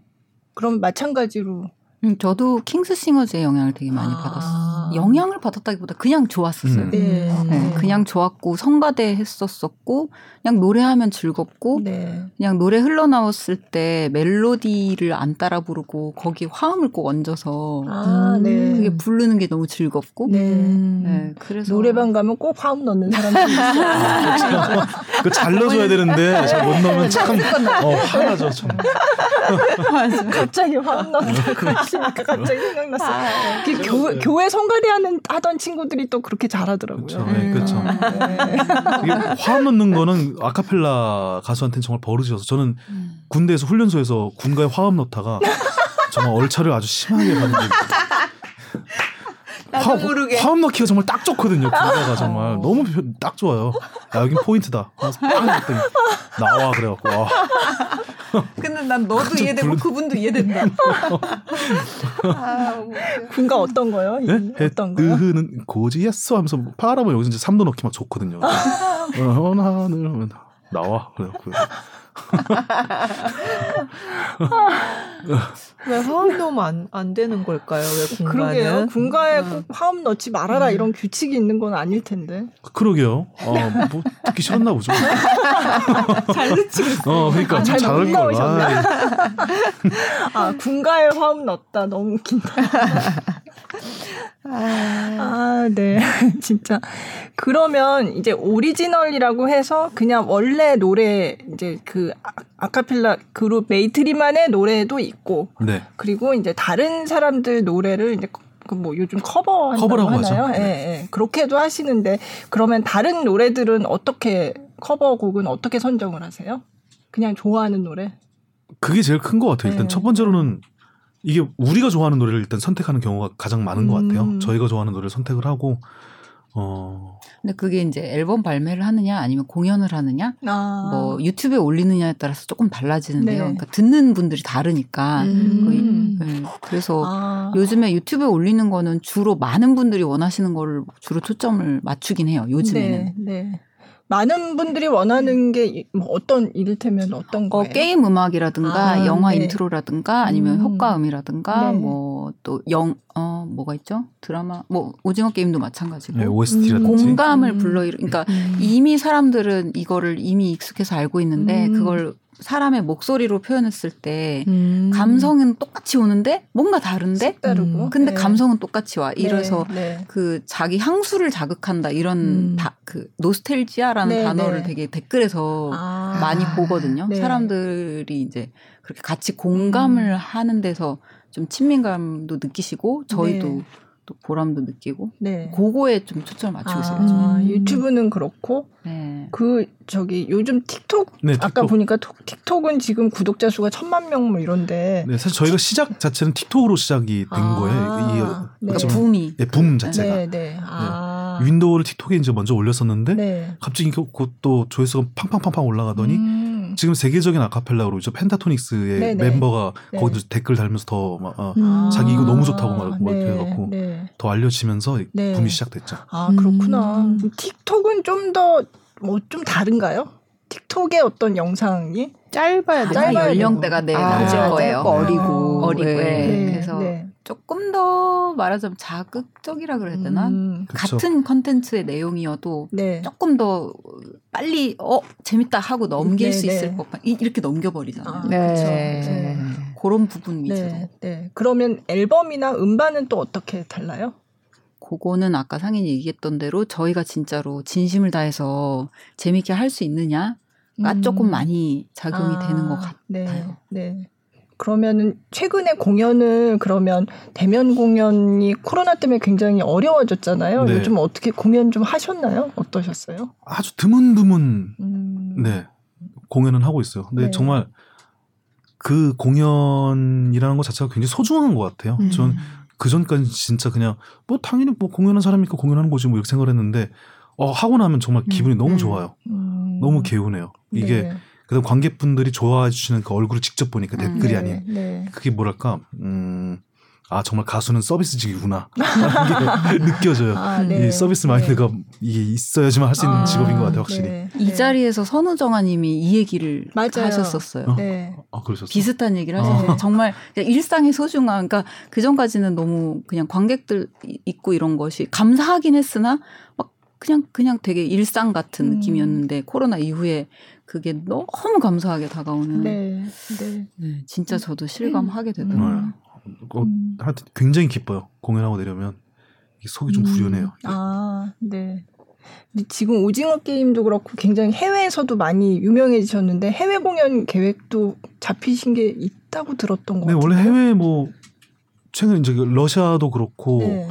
그럼 마찬가지로 음, 저도 킹스싱어즈의 영향을 되게 많이 아. 받았어요. 영향을 받았다기보다 그냥 좋았었어요. 음. 네. 네, 그냥 좋았고 성가대 했었었고 그냥 노래하면 즐겁고 네. 그냥 노래 흘러나왔을 때 멜로디를 안 따라 부르고 거기 화음을 꼭 얹어서 아, 네. 그게 부르는 게 너무 즐겁고 네. 네, 그래서 노래방 가면 꼭 화음 넣는 사람들이 있어요. 그잘 넣어줘야 되는데 잘 못 넣으면 참 어, 화나죠 참. 갑자기 화음 넣는다고 하시니까 갑자기 생각났어요. 그 교, 교회 성가대 하는 하던 친구들이 또 그렇게 잘하더라고요. 그렇죠. 네, 그렇죠. 네. 이게 화음 넣는 거는 아카펠라 가수한테는 정말 버릇이어서 저는 음. 군대에서 훈련소에서 군가에 화음 넣다가 정말 얼차를 아주 심하게 있어요. 나도 모르게. 화음 넣기가 정말 딱 좋거든요. 군가가 정말 너무 표- 딱 좋아요. 야 여긴 포인트다. 그래서 빵 나와 그래갖고 와. 근데 난 너도 이해되고 부른- 그분도 이해된다. 아, 뭐, 군가 어떤 거요? 예? 어떤 거요? 으흐는 고지였어 하면서 바라보면 여기서 이제 삼도 넣기 막 좋거든요. 어, 하늘 하면 나와 그래갖고 왜 화음 넣으면 안, 안 되는 걸까요? 왜 공간은? 그러게요. 군가에 음. 꼭 화음 넣지 말아라 이런 규칙이 있는 건 아닐 텐데. 그러게요. 어, 뭐 듣기 싫었나 보죠. 잘 넣지. 어, 그러니까 아, 잘 걸. 아이, 아 군가에 화음 넣었다. 너무 웃긴다. 아, 아, 네. 진짜. 그러면 이제 오리지널이라고 해서 그냥 원래 노래 이제 그 아- 아카펠라 그룹 메이트리만의 노래도 있고 네. 그리고 이제 다른 사람들 노래를 이제 그뭐 요즘 커버한다고 커버라고 하나요? 예, 예. 그렇게도 하시는데 그러면 다른 노래들은 어떻게 커버곡은 어떻게 선정을 하세요? 그냥 좋아하는 노래? 그게 제일 큰 것 같아요. 일단 네. 첫 번째로는 이게 우리가 좋아하는 노래를 일단 선택하는 경우가 가장 많은 것 같아요. 음. 저희가 좋아하는 노래를 선택을 하고 어 근데 그게 이제 앨범 발매를 하느냐 아니면 공연을 하느냐 아. 뭐 유튜브에 올리느냐에 따라서 조금 달라지는데요. 네. 그러니까 듣는 분들이 다르니까 음. 거의, 네. 그래서 아. 요즘에 유튜브에 올리는 거는 주로 많은 분들이 원하시는 거를 주로 초점을 맞추긴 해요. 요즘에는. 네, 네. 많은 분들이 원하는 게 뭐 어떤 이를테면 어떤 어, 거예요? 게임 음악이라든가 아, 영화 네. 인트로라든가 아니면 음. 효과음이라든가 네. 뭐또 영 어 뭐가 있죠? 드라마 뭐 오징어 게임도 마찬가지고 네, OST라든지 공감을 음. 불러일으 그러니까 음. 이미 사람들은 이거를 이미 익숙해서 알고 있는데 음. 그걸 사람의 목소리로 표현했을 때 음. 감성은 똑같이 오는데 뭔가 다른데 색다르고. 음. 근데 네. 감성은 똑같이 와. 네, 이래서 네. 그 자기 향수를 자극한다 이런 음. 다, 그 노스텔지아라는 네, 단어를 네. 되게 댓글에서 아. 많이 보거든요. 네. 사람들이 이제 그렇게 같이 공감을 음. 하는 데서 좀 친밀감도 느끼시고 저희도 네. 또 보람도 느끼고 네. 그거에 좀 초점을 맞추고 있어요. 아, 음. 유튜브는 그렇고 네. 그 저기 요즘 틱톡 네, 아까 틱톡. 보니까 톡- 틱톡은 지금 구독자 수가 천만 명 뭐 이런데 네, 사실 저희가 시작 자체는 틱톡으로 시작이 된 아, 거예요. 이 네. 어쩌면 그러니까 붐이 예, 붐 자체가 네, 네. 아. 윈도우를 틱톡에 이제 먼저 올렸었는데 네. 갑자기 그것도 조회수가 팡팡팡팡 올라가더니 음. 지금 세계적인 아카펠라로 이제 펜타토닉스의 네네. 멤버가 네. 거기도 댓글 달면서 더 막, 어, 음. 자기 이거 너무 좋다고 막 네, 이렇게 해갖고 네. 더 알려지면서 네. 붐이 시작됐죠. 아 그렇구나. 음. 틱톡은 좀 더 뭐 좀 다른가요? 틱톡의 어떤 영상이 짧아야 돼. 짧아야 아마 연령대가 네 아, 낮을. 거예요. 어리고. 어리고 네. 네. 그래서 네. 조금 더 말하자면 자극적이라 그래야 되나? 음. 같은 컨텐츠의 내용이어도 네. 조금 더 빨리 어 재밌다 하고 넘길 네, 수 있을 네. 법한 이- 이렇게 넘겨버리잖아요. 아, 네. 네. 그런 부분 위주로. 네, 네. 그러면 앨범이나 음반은 또 어떻게 달라요? 그거는 아까 상인이 얘기했던 대로 저희가 진짜로 진심을 다해서 재밌게 할 수 있느냐가 음. 조금 많이 작용이 아, 되는 것 같아요. 네, 네. 그러면은 최근에 공연을 그러면 대면 공연이 코로나 때문에 굉장히 어려워졌잖아요. 네. 요즘 어떻게 공연 좀 하셨나요? 어떠셨어요? 아주 드문드문 음. 네 공연은 하고 있어요. 근데 네. 정말 그 공연이라는 것 자체가 굉장히 소중한 것 같아요. 음. 전그 전까지 진짜 그냥 뭐 당연히 뭐 공연한 사람이니까 공연하는 거지 뭐 이렇게 생각을 했는데 어 하고 나면 정말 기분이 너무 음. 좋아요. 음. 너무 개운해요. 이게 네. 그다음 관객분들이 좋아해 주시는 그 얼굴을 직접 보니까 음. 댓글이 네, 아닌 네. 그게 뭐랄까 음. 아 정말 가수는 서비스직이구나 느껴져요. 아, 네. 이 서비스 마인드가 이게 있어야지만 할 수 있는 아, 직업인 것 같아요, 확실히. 네, 이 네. 자리에서 선우정아님이 이 얘기를 맞아요. 하셨었어요. 네. 아 그러셨어요? 비슷한 얘기를 하셨어요. 어. 정말 일상의 소중함. 그러니까 그 전까지는 너무 그냥 관객들 이- 있고 이런 것이 감사하긴 했으나 막 그냥 그냥 되게 일상 같은 음. 느낌이었는데 코로나 이후에 그게 너무 감사하게 다가오는. 네. 네. 네, 진짜 저도 실감하게 되더라고요. 음. 어, 음. 하여튼 굉장히 기뻐요. 공연하고 내려면 속이 좀 음. 후련해요. 아, 네. 지금 오징어 게임도 그렇고 굉장히 해외에서도 많이 유명해지셨는데 해외 공연 계획도 잡히신 게 있다고 들었던 것 네, 같아요. 원래 해외 뭐 최근 이제 그 러시아도 그렇고 네.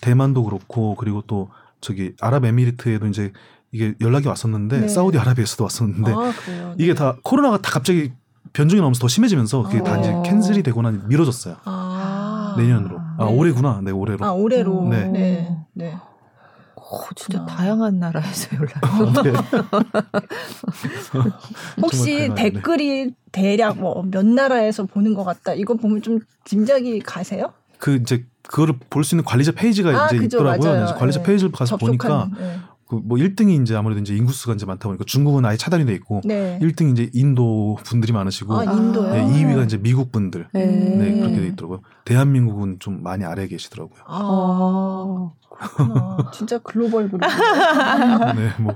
대만도 그렇고 그리고 또 저기 아랍에미리트에도 이제 이게 연락이 왔었는데 네. 사우디아라비아에서도 왔었는데 아, 그래요. 이게 네. 다 코로나가 다 갑자기 변종이 나면서 더 심해지면서 그게 다 이제 어. 캔슬이 되거나 미뤄졌어요. 아. 내년으로. 아, 네. 올해구나. 네, 올해로. 아, 올해로. 네. 네. 네. 어, 진짜 그렇구나. 다양한 나라에서 연락. 네. 혹시. 댓글이 대략 뭐 몇 나라에서 보는 것 같다. 이거 보면 좀 짐작이 가세요? 그 이제 그거를 볼 수 있는 관리자 페이지가 아, 이제 그죠, 있더라고요. 그래서 관리자 네. 페이지를 가서 보니까 네. 그뭐 1등이 이제 아무래도 이제 인구수가 이제 많다 보니까 중국은 아예 차단이 돼 있고 네. 1등이 이제 인도 분들이 많으시고 아, 인도요? 네, 2위가 이제 미국 분들. 네. 네, 그렇게 돼 있더라고요. 대한민국은 좀 많이 아래에 계시더라고요. 아, 어. 그렇구나. 진짜 글로벌 그룹. 네, 뭐.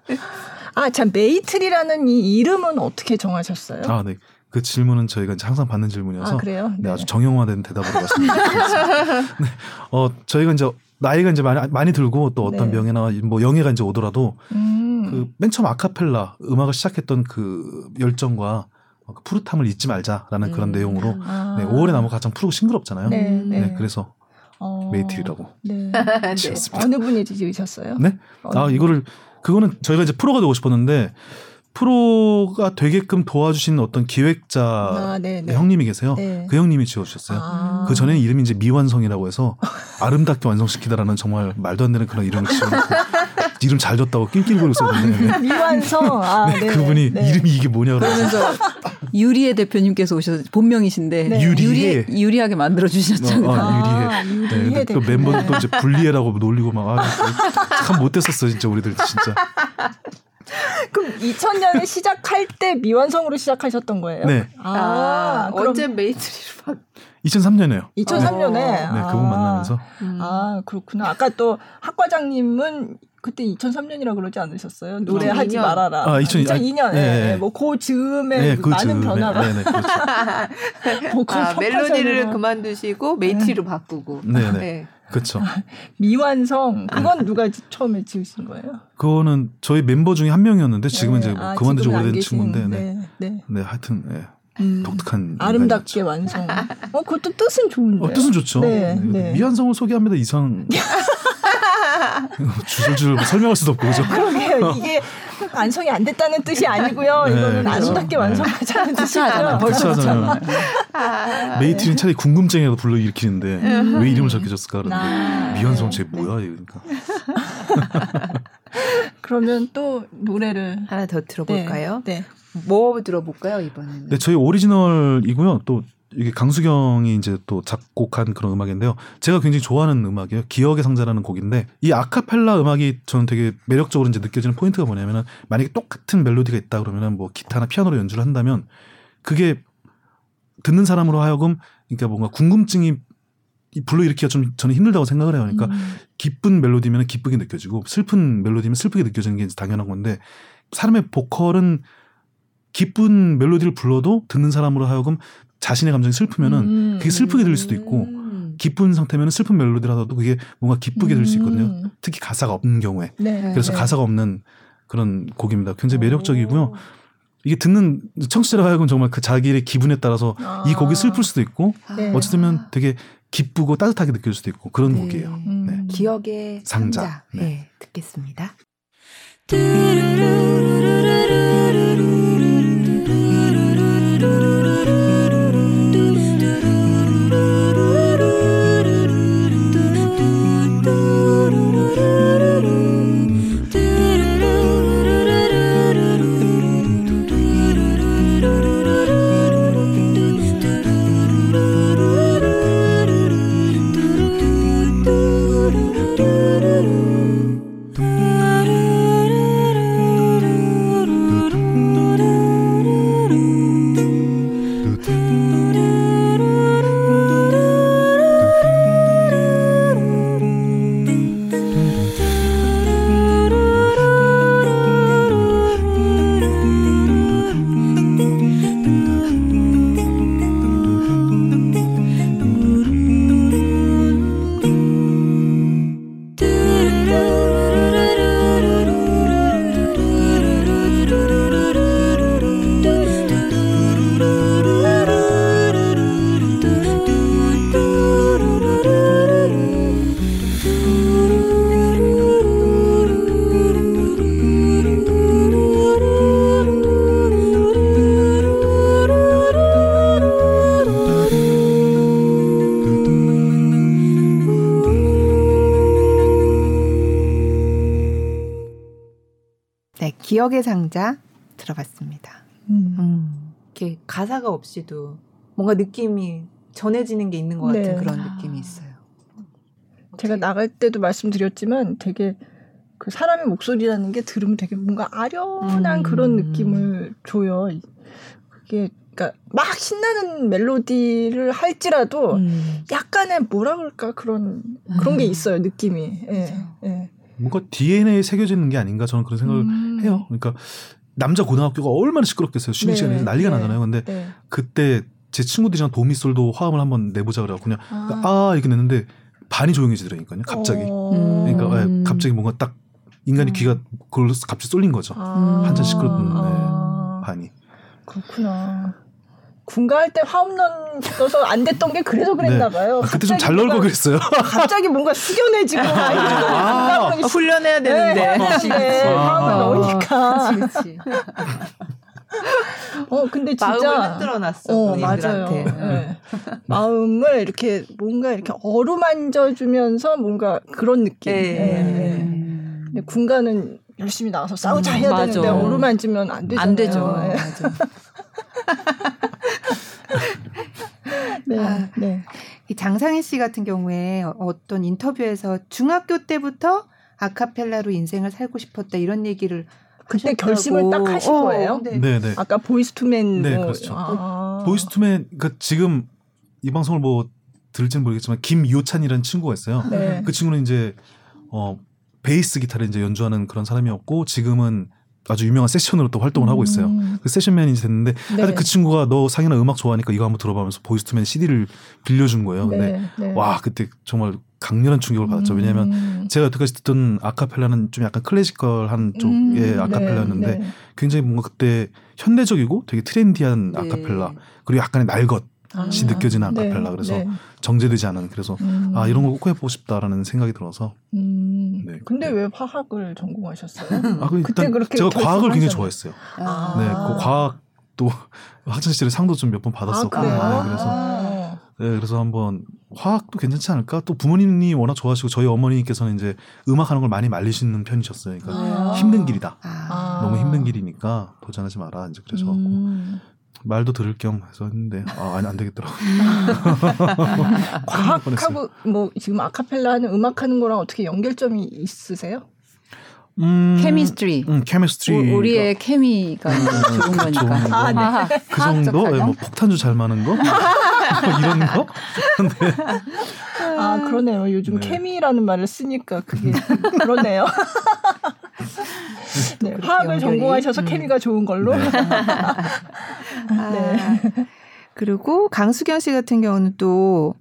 아, 참 메이트리라는 이 이름은 어떻게 정하셨어요? 아, 네. 그 질문은 저희가 이제 항상 받는 질문이어서 아, 그래요? 네, 아주 정형화된 대답으로 말씀드리겠습니다. 네. 어, 저희가 이제 나이가 이제 많이, 많이 들고 또 어떤 네. 명예나 뭐 영예가 이제 오더라도 음. 그맨 처음 아카펠라 음악을 시작했던 그 열정과 그 푸릇함을 잊지 말자라는 그런 음. 내용으로 아. 네, 5월의 나무 가장 푸르고 싱그럽잖아요. 네, 네, 네. 그래서 어. 메이트리라고 네. 네. 지었습니다. 어느 분이 지으셨어요? 네? 아, 이거를 그거는 저희가 이제 프로가 되고 싶었는데 프로가 되게끔 도와주신 어떤 기획자 아, 네, 네. 형님이 계세요. 네. 그 형님이 지어주셨어요. 아. 그 전에는 이름이 이제 미완성이라고 해서 아름답게 완성시키다라는 정말 말도 안 되는 그런 이름을 지어놓고 이름 잘 줬다고 낄낄거리고 있었는데 미완성. 아, 네, 네. 그분이 네. 이름이 이게 뭐냐 그러면서 그러면서 유리해 대표님께서 오셔서 본명이신데 네. 유리해. 유리, 유리하게 만들어 주셨잖아요. 어, 어, 아, 유리해. 유리해 네, 또 대표님. 멤버들 또 이제 분리해라고 놀리고 막 아, 참 못됐었어 진짜 우리들 진짜. 그럼 2000년에 시작할 때 미완성으로 시작하셨던 거예요? 네. 아, 그럼 언제 메이트리로 바 2003년에요. 2003년에 네, 그분 만나면서 아 그렇구나. 아까 또 학과장님은 그때 2003년이라 그러지 않으셨어요? 노래하지 2002년. 말아라. 아, 2002 년. 2002년. 네, 예, 네. 뭐그 즈음에 네, 그 많은 즈음에. 변화가 네, 네, 그렇죠. 보컬 아, 멜로디를. 그만두시고 메이트리로 바꾸고. 네, 네. 그렇죠. 미완성 그건 누가 지- 처음에 지으신 거예요? 그거는 저희 멤버 중에 한 명이었는데 지금은 네. 이제 뭐 아, 그만둔 지 오래된 친구인데 네. 네. 네. 네, 하여튼 네. 음, 독특한 아름답게. 완성. 어 그것도 뜻은 좋은데. 어, 뜻은 좋죠. 네, 네, 네. 미완성을 소개합니다. 이상 줄줄줄 뭐 설명할 수도 없고 그죠. 그러게요. 이게 완성이 안 됐다는 뜻이 아니고요. 네, 이거는 그렇죠. 아름답게 네. 완성하자는. 그렇죠 하잖아요. 아, 메이트리는 차라리 궁금증이라도 불러일으키는데 왜 이름을 저렇게 지었을까 그런데 아, 미완성 네. 쟤 뭐야 이러니까. 그러면 또 노래를 하나 더 들어볼까요? 네. 뭐 들어볼까요 이번에는? 네, 저희 오리지널이고요. 또 이게 강수경이 이제 또 작곡한 그런 음악인데요. 제가 굉장히 좋아하는 음악이에요. 기억의 상자라는 곡인데 이 아카펠라 음악이 저는 되게 매력적으로 이제 느껴지는 포인트가 뭐냐면은 만약에 똑같은 멜로디가 있다 그러면은 뭐 기타나 피아노로 연주를 한다면 그게 듣는 사람으로 하여금 그러니까 뭔가 궁금증이 이 불러일으키기가 좀 저는 힘들다고 생각을 해요. 그러니까 음. 기쁜 멜로디면 기쁘게 느껴지고 슬픈 멜로디면 슬프게 느껴지는 게 이제 당연한 건데 사람의 보컬은 기쁜 멜로디를 불러도 듣는 사람으로 하여금 자신의 감정이 슬프면은 음. 그게 슬프게 들릴 수도 있고 음. 기쁜 상태면은 슬픈 멜로디라도 그게 뭔가 기쁘게 들릴 수 있거든요. 음. 특히 가사가 없는 경우에. 네. 그래서 네. 가사가 없는 그런 곡입니다. 굉장히 매력적이고요. 이게 듣는 청취자로 하여금 정말 그 자기의 기분에 따라서 이 곡이 슬플 수도 있고 네. 어쨌든 되게 기쁘고 따뜻하게 느껴질 수도 있고 그런 네. 곡이에요. 음. 네. 기억의 상자. 상자. 네. 네. 듣겠습니다. 기억의 상자 들어봤습니다. 음. 음, 이렇게 가사가 없이도 뭔가 느낌이 전해지는 게 있는 것 같은 네. 그런 느낌이 있어요. 제가 나갈 때도 말씀드렸지만 되게 그 사람의 목소리라는 게 들으면 되게 뭔가 아련한 음. 그런 느낌을 줘요. 그게 그러니까 막 신나는 멜로디를 할지라도 음. 약간의 뭐라 그럴까 그런 그런 게 음. 있어요 느낌이. 예. 그죠. 예. 뭔가 DNA에 새겨지는 게 아닌가 저는 그런 생각을 음. 해요. 그러니까 남자 고등학교가 얼마나 시끄럽겠어요. 쉬는 네, 시간에 난리가 네, 나잖아요. 근데 네. 그때 제 친구들이랑 도미솔도 화음을 한번 내보자 그래갖고 그냥 아, 아 이렇게 냈는데 반이 조용해지더라니까요. 갑자기. 어. 그러니까 예, 음. 갑자기 뭔가 딱 인간이 음. 귀가 그걸로 갑자기 쏠린 거죠. 아. 한참 시끄럽던 아. 네, 반이. 그렇구나. 군가할 때 화음 넣어서 안 됐던 게 그래서 그랬나 봐요. 아, 그때 좀잘 넣을 걸 뭔가- 그랬어요. 갑자기 뭔가 숙연해지고 막 아. 이러고 아, 훈련해야 되는데. 네, 아. 화음을 넣으니까. 그렇지, 그렇지. 어, 근데 진짜. 마음을 흔들어 놨어. 어, 맞아요. 본인들한테. 네. 마음을 이렇게 뭔가 이렇게 어루만져 주면서 뭔가 그런 느낌. 네. 네, 네. 음. 근데 군가는 열심히 나와서 싸우자 음, 해야 맞아. 되는데 어루만지면 안 되잖아요. 안 되죠. 네. 네, 아. 네. 이 장상희 씨 같은 경우에 어떤 인터뷰에서 중학교 때부터 아카펠라로 인생을 살고 싶었다 이런 얘기를 그때 하셨다고. 결심을 딱 하신 어, 거예요? 네. 네, 네. 아까 보이스투맨 네, 뭐, 그렇죠. 아. 보이스투맨 그러니까 지금 이 방송을 뭐 들을지는 모르겠지만 김요찬이라는 친구가 있어요. 네. 그 친구는 이제 어 베이스 기타를 이제 연주하는 그런 사람이었고 지금은 아주 유명한 세션으로 또 활동을 하고 있어요. 음. 그 세션맨이 됐는데 네. 하여튼 그 친구가 너 상현아 음악 좋아하니까 이거 한번 들어봐 하면서 보이스투맨 CD를 빌려준 거예요. 근데 네, 네. 와 그때 정말 강렬한 충격을 받았죠. 왜냐하면 음. 제가 여태까지 듣던 아카펠라는 좀 약간 클래시컬한 쪽의 음, 아카펠라였는데 네, 네. 굉장히 뭔가 그때 현대적이고 되게 트렌디한 네. 아카펠라 그리고 약간의 날것이 아, 느껴지는 네, 아카펠라 그래서 네. 정제되지 않은 그래서 음. 아 이런 걸 꼭 해보고 싶다라는 생각이 들어서 음. 네, 근데 그때. 왜 화학을 전공하셨어요? 아 그 그때 그렇게 제가 과학을 굉장히? 좋아했어요. 아. 네, 그 과학도 학창 시절에 상도 좀 몇 번 받았었고 아? 네, 그래서 아. 네, 그래서 한번 화학도 괜찮지 않을까? 또 부모님이 워낙 좋아하시고 저희 어머니께서는 이제 음악하는 걸 많이 말리시는 편이셨어요. 그러니까 아. 힘든 길이다. 아. 아. 너무 힘든 길이니까 도전하지 마라. 이제 그래서 음. 말도 들을 겸 해서 했는데 아 아니 안 되겠더라고. 과학하고 뭐 지금 아카펠라 하는 음악 하는 거랑 어떻게 연결점이 있으세요? 음, 케미스트리. 음, 케미스트리. 우- 우리의 케미가 좋은 거니까. 좋은 거. 아, 네. 그 정도? 예, 가정? 뭐 폭탄주 잘 마는 거? 뭐 이런 거? 아 그러네요. 요즘 네. 케미라는 말을 쓰니까 그게 그러네요. 네, 화학을 연결이. 전공하셔서 음. 케미가 좋은 걸로. 네. 아, 그리고 강수경 씨 같은 경우는 또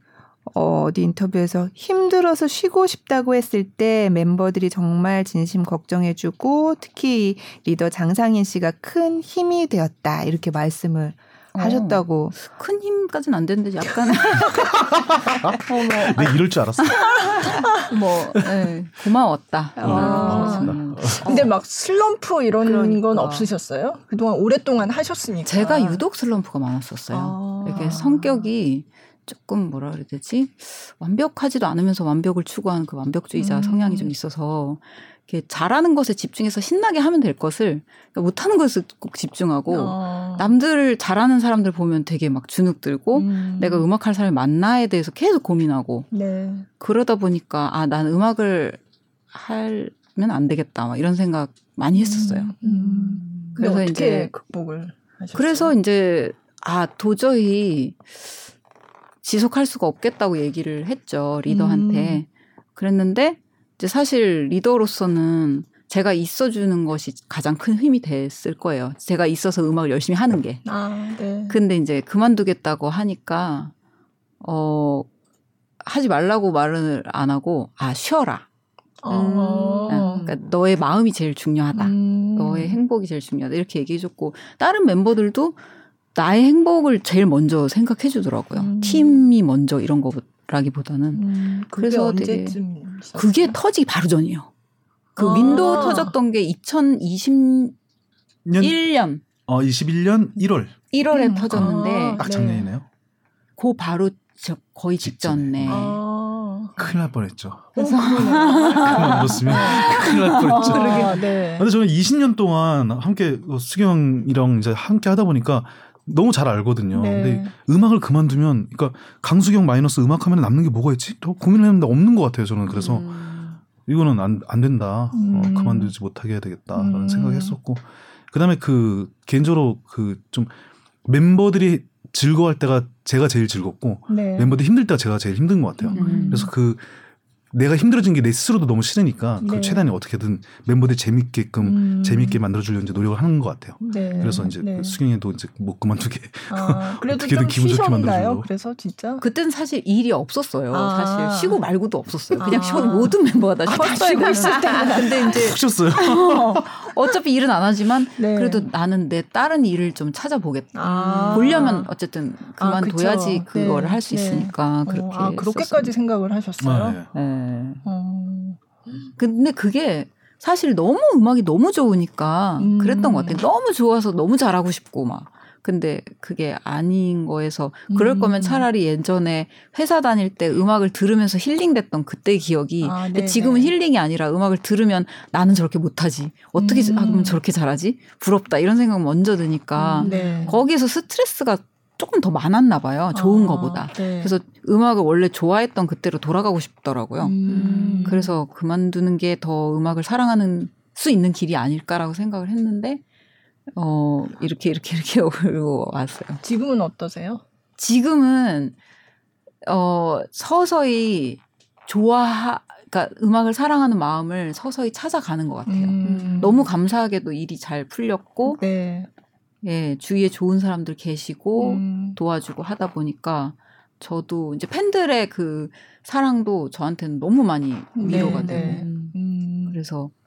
어, 어디 인터뷰에서 힘들어서 쉬고 싶다고 했을 때 멤버들이 정말 진심 걱정해주고 특히 리더 장상인 씨가 큰 힘이 되었다 이렇게 말씀을 어. 하셨다고. 큰 힘까지는 안 되는데 약간 네, 이럴 줄 알았어. 뭐 네, 고마웠다. 아. 고맙습니다. 음. 근데 막 슬럼프 이런 그러니까. 건 없으셨어요? 그동안 오랫동안 하셨으니까. 제가 유독 슬럼프가 많았었어요. 아. 이렇게 성격이 조금 뭐라 그래야 되지? 완벽하지도 않으면서 완벽을 추구하는 그 완벽주의자 음. 성향이 좀 있어서 이렇게 잘하는 것에 집중해서 신나게 하면 될 것을 그러니까 못하는 것을 꼭 집중하고 어. 남들 잘하는 사람들 보면 되게 막 주눅 들고 음. 내가 음악할 사람이 맞나에 대해서 계속 고민하고 네. 그러다 보니까 아 난 음악을 하면 안 되겠다 막 이런 생각 많이 했었어요. 음. 그래서 근데 어떻게 이제 극복을 하셨어요? 그래서 이제 아 도저히 지속할 수가 없겠다고 얘기를 했죠 리더한테. 그랬는데 이제 사실 리더로서는 제가 있어주는 것이 가장 큰 힘이 됐을 거예요. 제가 있어서 음악을 열심히 하는 게. 아, 네. 근데 이제 그만두겠다고 하니까 어 하지 말라고 말을 안 하고 아 쉬어라. 어. 그러니까 너의 마음이 제일 중요하다. 음. 너의 행복이 제일 중요하다. 이렇게 얘기해줬고 다른 member들도 나의 행복을 제일 먼저 생각해 주더라고요. 음. 팀이 먼저 이런 거 라기보다는 음, 그게 그래서 되게 언제쯤 있었어요? 그게 터지기 바로 전이에요. 그 아. 윈도우 터졌던 게 2021년 년 어, 21년 1월 1월에 음. 터졌는데 아. 딱 네. 작년이네요. 그 바로 저 거의 직전에 아. 큰일 날 뻔했죠. 그래서 그만 뒀으면 큰일 날 뻔했죠. 아, 네. 근데 저는 20년 동안 함께 그 수경이랑 이제 함께 하다 보니까 너무 잘 알거든요. 네. 근데 음악을 그만두면, 그러니까 강수경 마이너스 음악 하면 남는 게 뭐가 있지? 또 고민을 했는데 없는 것 같아요. 저는 그래서 음. 이거는 안, 안 된다. 음. 어, 그만두지 못하게 해야 되겠다라는 음. 생각했었고, 그 다음에 그 개인적으로 그 좀 멤버들이 즐거워할 때가 제가 제일 즐겁고 네. 멤버들 힘들 때가 제가 제일 힘든 것 같아요. 음. 그래서 그 내가 힘들어진 게 내 스스로도 너무 싫으니까 네. 그 최대한 어떻게든 멤버들 재밌게끔 음. 재밌게 만들어주려고 이제 노력을 하는 것 같아요. 네. 그래서 이제 네. 수경이도 이제 못 그만두게 아, 그래도 어떻게든 기분 좋게? 만들어주려고. 그래서 진짜 그때는 사실 일이 없었어요. 아. 사실 쉬고 말고도 없었어요. 그냥 아. 쉬고 모든 멤버가 다 아, 쉬었어요. 쉬고 있을 때구나. 근데 이제 푹 쉬었어요. 어 차피 일은 안 하지만 네. 그래도 나는 내 다른 일을 좀 찾아보겠다. 아. 보려면 어쨌든 아, 그만둬야지 그쵸. 그거를 네, 할수 네. 있으니까 어, 그렇게 아, 그렇게까지. 생각을 하셨어요? 아, 네. 네. 어. 근데 그게 사실 너무 음악이 너무 좋으니까 음. 그랬던 것 같아요. 너무 좋아서 너무 잘하고 싶고 막 근데 그게 아닌 거에서 그럴 음. 거면 차라리 예전에 회사 다닐 때 음악을 들으면서 힐링됐던 그때 기억이 아, 근데. 지금은 힐링이 아니라 음악을 들으면 나는 저렇게 못하지 어떻게 음. 하면 저렇게 잘하지 부럽다 이런 생각 먼저 드니까 네. 거기에서 스트레스가 조금 더 많았나 봐요 좋은 아, 거보다 네. 그래서 음악을 원래 좋아했던 그때로 돌아가고 싶더라고요 음. 그래서 그만두는 게 더 음악을 사랑하는 수 있는 길이 아닐까라고 생각을 했는데 어 이렇게 이렇게 이렇게 오고 왔어요. 지금은 어떠세요? 지금은 어 서서히 좋아 그러니까 음악을 사랑하는 마음을 서서히 찾아가는 것 같아요. 음. 너무 감사하게도 일이 잘 풀렸고 네. 예 주위에 좋은 사람들 계시고 음. 도와주고 하다 보니까 저도 이제 팬들의 그 사랑도 저한테는 너무 많이 위로가 네, 되고 네. 음. 그래서 음,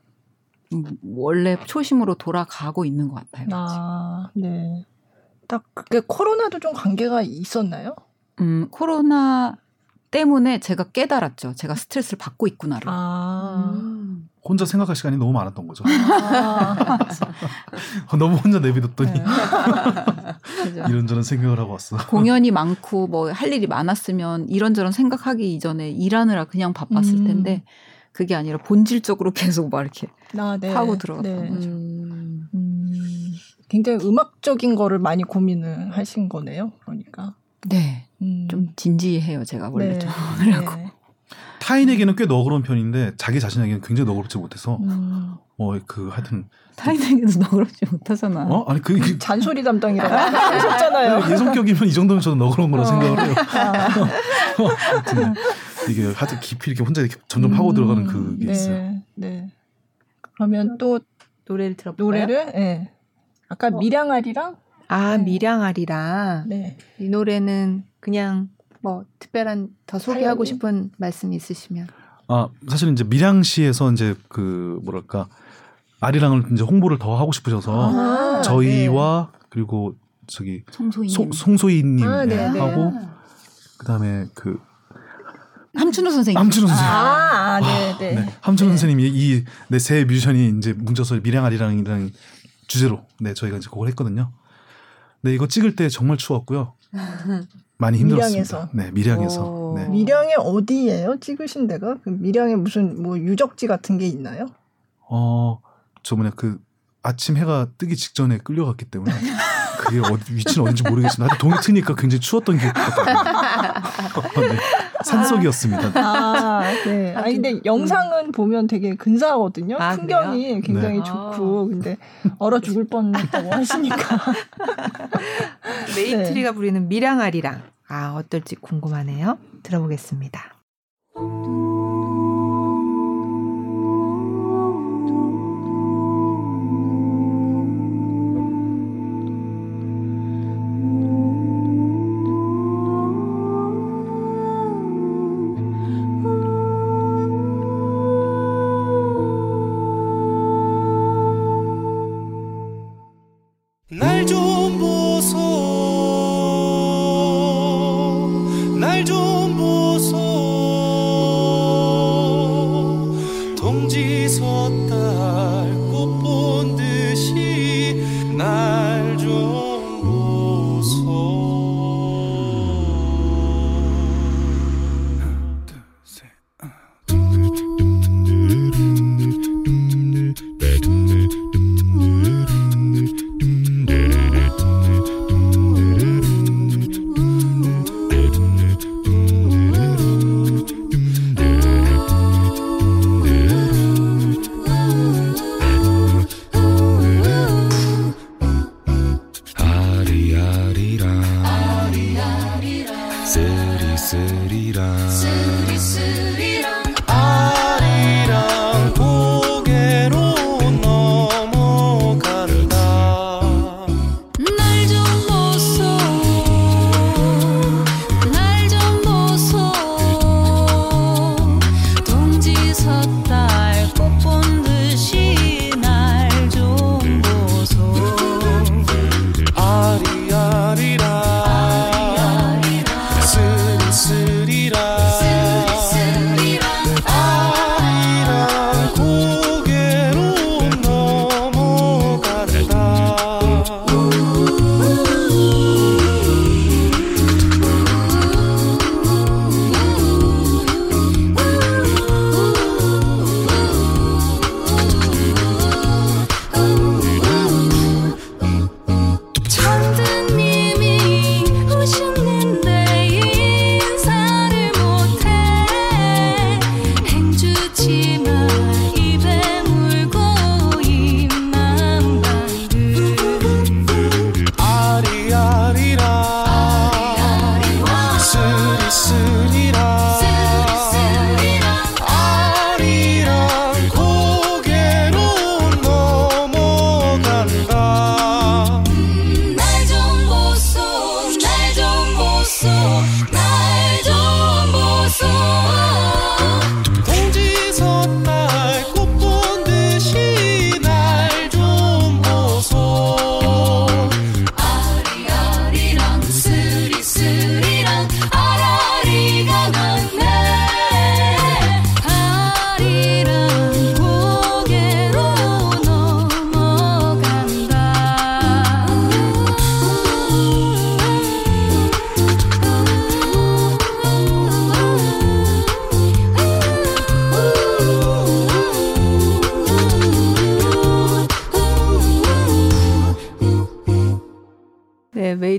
원래 초심으로 돌아가고 있는 것 같아요. 아, 네. 딱 그게 코로나도 좀 관계가 있었나요? 음, 코로나 때문에 제가 깨달았죠. 제가 스트레스를 받고 있구나를. 아. 음. 혼자 생각할 시간이 너무 많았던 거죠. 아. 너무 혼자 내비뒀더니 네. 이런저런 생각을 하고 왔어. 공연이 많고 뭐 할 일이 많았으면 이런저런 생각하기 이전에 일하느라 그냥 바빴을 음. 텐데 그게 아니라 본질적으로 계속 막 이렇게 아, 네. 파고 들어갔던 네. 거죠. 음. 음, 굉장히 음악적인 거를 많이 고민을 하신 거네요. 그러니까. 네. 음. 좀 진지해요, 제가 원래 네. 좀. 그래갖고. 네. 타인에게는 꽤 너그러운 편인데 자기 자신에게는 굉장히 너그럽지 못해서 음. 어그 하여튼 타인에게도 너그럽지 못하잖아. 어 아니 그 이게 잔소리 담당이라고 하셨잖아요. 예 성격이면 이 정도면 저는 너그러운 거라 어. 생각을 해요. 아. 이게 하여튼 깊이 이렇게 혼자 이렇게 점점 파고 들어가는 그게 네, 있어요. 네. 그러면 또 노래를 들어볼까요? 노래를 예. 아까 어. 미량아리랑 아 네. 미량아리라 네. 이 노래는 그냥 뭐 특별한 더 소개하고 사연이? 싶은 말씀 있으시면 아 사실 이제 밀양시에서 이제 그 뭐랄까 아리랑을 이제 홍보를 더 하고 싶으셔서 아, 저희와 그리고 저기 송소희님. 송, 송소희님 아, 네, 네. 하고 그다음에 그 함춘호 선생님. 함춘호 선생님. 아, 아, 네, 네. 네, 함준 네. 선생님이 이네세 뮤지션이 이제 뭉쳐서 밀양아리랑이라는 주제로 네 저희가 이제 그걸 했거든요. 네 이거 찍을 때 정말 추웠고요. 많이 힘들었습니다. 밀양에서. 네 밀양에서. 오. 네. 밀양에 어디예요? 찍으신 데가? 그 밀양에 무슨 뭐 유적지 같은 게 있나요? 어 저번에 그 아침 해가 뜨기 직전에 끌려갔기 때문에 그게 어디 위치는 어딘지 모르겠습니다. 하여튼 동이 트니까 굉장히 추웠던 기억이 있거든요. 네, 산속이었습니다. 아, 네. 아니 근데 영상은 보면 되게 근사하거든요. 아, 풍경이 굉장히 네. 좋고 근데 얼어 죽을 뻔했다고 하시니까. 메이트리가 부르는 밀양아리랑 아 어떨지 궁금하네요. 들어보겠습니다.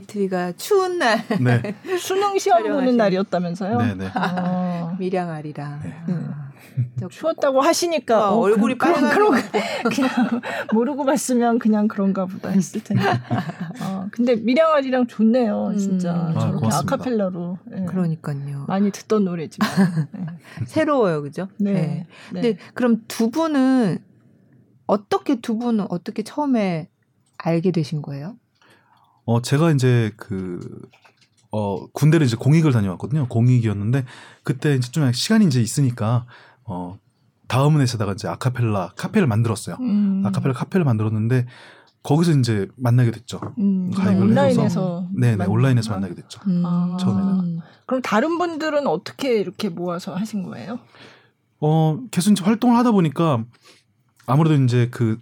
네, 메이트리가 추운 날 네, 수능 시험 보는. 날이었다면서요? 네, 네. 아, 밀양아리랑 저 추웠다고 하시니까 어, 얼굴이 그런, 빨간 그런, 그냥 모르고 봤으면 그냥 그런가 보다 했을 텐데. 어, 근데 밀양아리랑 좋네요, 진짜. 음. 아, 저렇게 고맙습니다. 아카펠라로. 예. 그러니까요. 많이 듣던 노래지만. 새로워요, 그죠? 네. 네. 네. 근데 그럼 두 분은 어떻게 두 분은 어떻게 처음에 알게 되신 거예요? 어 제가 이제 그 어, 군대를 이제 공익을 다녀왔거든요. 공익이었는데 그때 이제 좀 시간이 이제 있으니까 어 다음 은에서다가 이제 아카펠라 카페를 만들었어요. 음. 아카펠라 카페를 만들었는데 거기서 이제 만나게 됐죠. 음, 가입을 온라인에서. 해서 네네 만- 온라인에서 아. 만나게 됐죠. 아. 처음에는. 그럼 다른 분들은 어떻게 이렇게 모아서 하신 거예요? 어 계속 이제 활동을 하다 보니까 아무래도 이제 그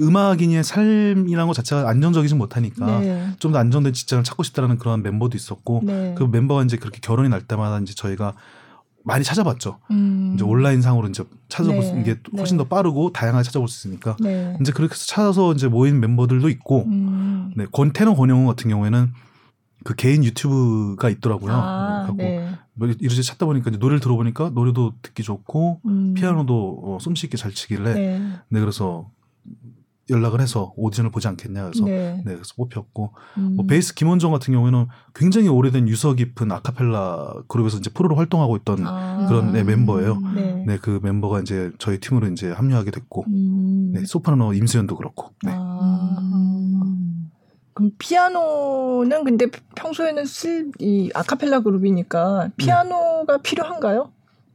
음악인의 삶이라는 것 자체가 안정적이지 못하니까 네. 좀더 안정된 직장을 찾고 싶다라는 그런 멤버도 있었고 네. 그 멤버가 이제 그렇게 결혼이 날 때마다 이제 저희가 많이 찾아봤죠. 음. 이제 온라인 상으로 이제 찾아볼 네, 수 이게 훨씬 네. 더 빠르고 다양하게 찾아볼 수 있으니까 네. 이제 그렇게 해서 찾아서 이제 모인 멤버들도 있고 음. 네, 권 테너 권영훈 같은 경우에는 그 개인 유튜브가 있더라고요. 아, 갖고 네. 뭐 이렇게 찾다 보니까 이제 노래를 들어보니까 노래도 듣기 좋고 음. 피아노도 어, 솜씨 있게 잘 치길래 네. 네. 그래서 연락을 해서 오디션을 보지 않겠냐 그래서 네, 네. 그래서 뽑혔고 음. 뭐 베이스 김원종 같은 경우에는 굉장히 오래된 유서 깊은 아카펠라 그룹에서 이제 프로로 활동하고 있던 아. 그런 네, 멤버예요. 네. 네 그 멤버가 이제 저희 팀으로 이제 합류하게 됐고 음. 네, 소프라노 임수연도 그렇고 네. 아. 음. 그럼 피아노는 근데 평소에는 쓸 이 아카펠라 그룹이니까 피아노가 필요한가요?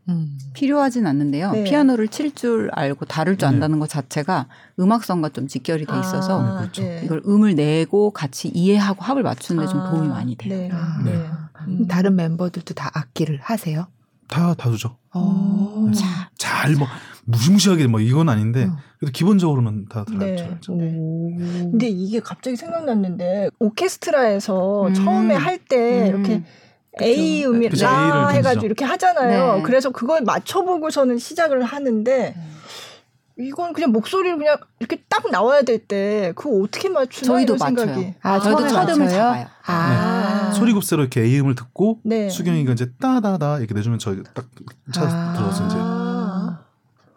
음. 필요하진 않는데요. 네. 피아노를 칠 줄 알고 다룰 줄 네. 안다는 것 자체가 음악성과 좀 직결이 돼 있어서 아, 그렇죠. 네. 이걸 음을 내고 같이 이해하고 합을 맞추는데 좀 아, 도움이 많이 돼요. 네. 아. 네. 음. 다른 멤버들도 다 악기를 하세요? 다 다루죠. 어. 음. 자. 잘 뭐 무시무시하게 뭐 이건 아닌데 음. 그래도 기본적으로는 다 네. 다루죠. 네. 근데 이게 갑자기 생각났는데 오케스트라에서 음. 처음에 할때 음. 이렇게 A 음이 그쵸, 라 해가지고. 이렇게 하잖아요. 네. 그래서 그걸 맞춰보고서는 시작을 하는데 이건 그냥 목소리를 그냥 이렇게 딱 나와야 될 때 그거 어떻게 맞추나 저희도 맞춰요. 생각이. 아, 저희도 맞춰요? 잡아요. 아. 소리급세로 이렇게 A음을 듣고 네. 수경이가 이제 따다다 이렇게 내주면 저희 딱 찾아서 아. 들어서 이제 아,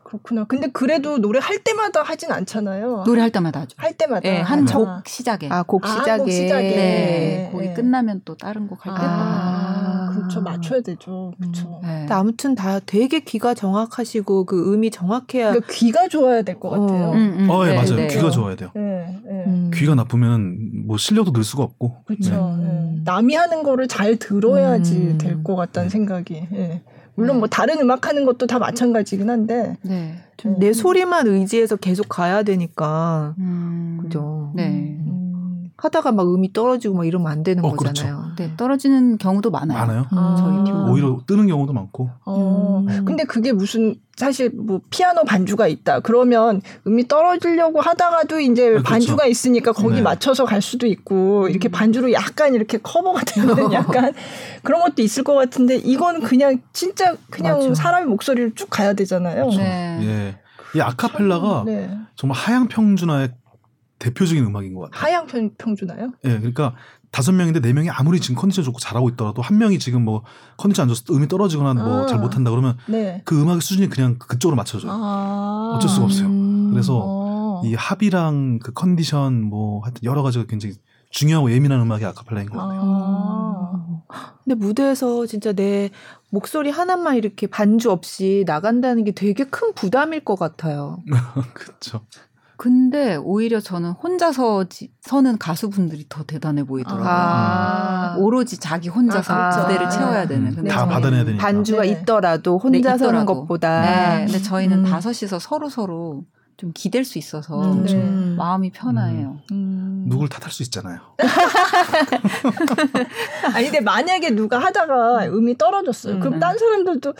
그렇구나. 근데 그래도 노래 할 때마다 하진 않잖아요. 노래 할 때마다 하죠. 할 때마다. 네, 한 아. 곡 시작에. 아, 곡 아, 시작에. 곡 시작에. 네, 네. 곡이 네. 끝나면 또 다른 곡 할. 아, 아. 그렇죠. 맞춰야 되죠. 그렇죠. 네. 아무튼 다 되게 귀가 정확하시고 그 음이 정확해야 그러니까 귀가 좋아야 될 것 같아요. 어. 음, 음, 어, 예, 네, 맞아요. 네. 귀가 좋아야 돼요. 네, 네. 음. 귀가 나쁘면 뭐 실력도 늘 수가 없고. 그렇죠. 음. 예. 남이 하는 거를 잘 들어야지 음. 될것 같다는 생각이. 예. 물론 뭐 다른 음악 하는 것도 다 마찬가지긴 한데. 네. 좀내 소리만 의지해서 계속 가야 되니까 음, 그죠. 네. 음. 하다가 막 음이 떨어지고 막 이러면 안 되는 어, 그렇죠. 거잖아요. 네, 떨어지는 경우도 많아요. 많아요. 아. 저희 팀 오히려 뜨는 경우도 많고. 어. 음. 근데 그게 무슨 사실 뭐 피아노 반주가 있다. 그러면 음이 떨어지려고 하다가도 이제 그렇죠. 반주가 있으니까 거기 네. 맞춰서 갈 수도 있고 이렇게 반주로 약간 이렇게 커버가 되는 약간 그런 것도 있을 것 같은데 이건 그냥 진짜 그냥 맞아. 사람의 목소리를 쭉 가야 되잖아요. 네. 예. 이 아카펠라가 네. 정말 하향 평준화의 대표적인 음악인 것 같아요. 하향 평, 평준화요? 예, 그러니까 다섯 명인데 네 명이 아무리 지금 컨디션 좋고 잘하고 있더라도 한 명이 지금 뭐 컨디션 안 좋아서 음이 떨어지거나 뭐 아. 잘 못한다 그러면 네. 그 음악의 수준이 그냥 그쪽으로 맞춰져요. 아. 어쩔 수가 없어요. 음. 그래서 어. 이 합이랑 그 컨디션 뭐 하여튼 여러 가지가 굉장히 중요하고 예민한 음악이 아카펠라인 것 같아요. 아. 근데 무대에서 진짜 내 목소리 하나만 이렇게 반주 없이 나간다는 게 되게 큰 부담일 것 같아요. 그렇죠. 근데 오히려 저는 혼자서 지- 서는 가수분들이 더 대단해 보이더라고요. 아. 오로지 자기 혼자서 아, 무대를 아. 채워야 되는. 음, 근데 다 받아내야 되니까. 반주가 네. 있더라도 혼자 네, 서는. 것보다. 네, 근데 저희는 음. 다섯이서 서로 서로 좀 기댈 수 있어서 음. 네. 음. 마음이 편해요. 음. 누굴 탓할 수 있잖아요. 아니 근데 만약에 누가 하다가 음이 떨어졌어요. 음. 그럼 딴 사람들도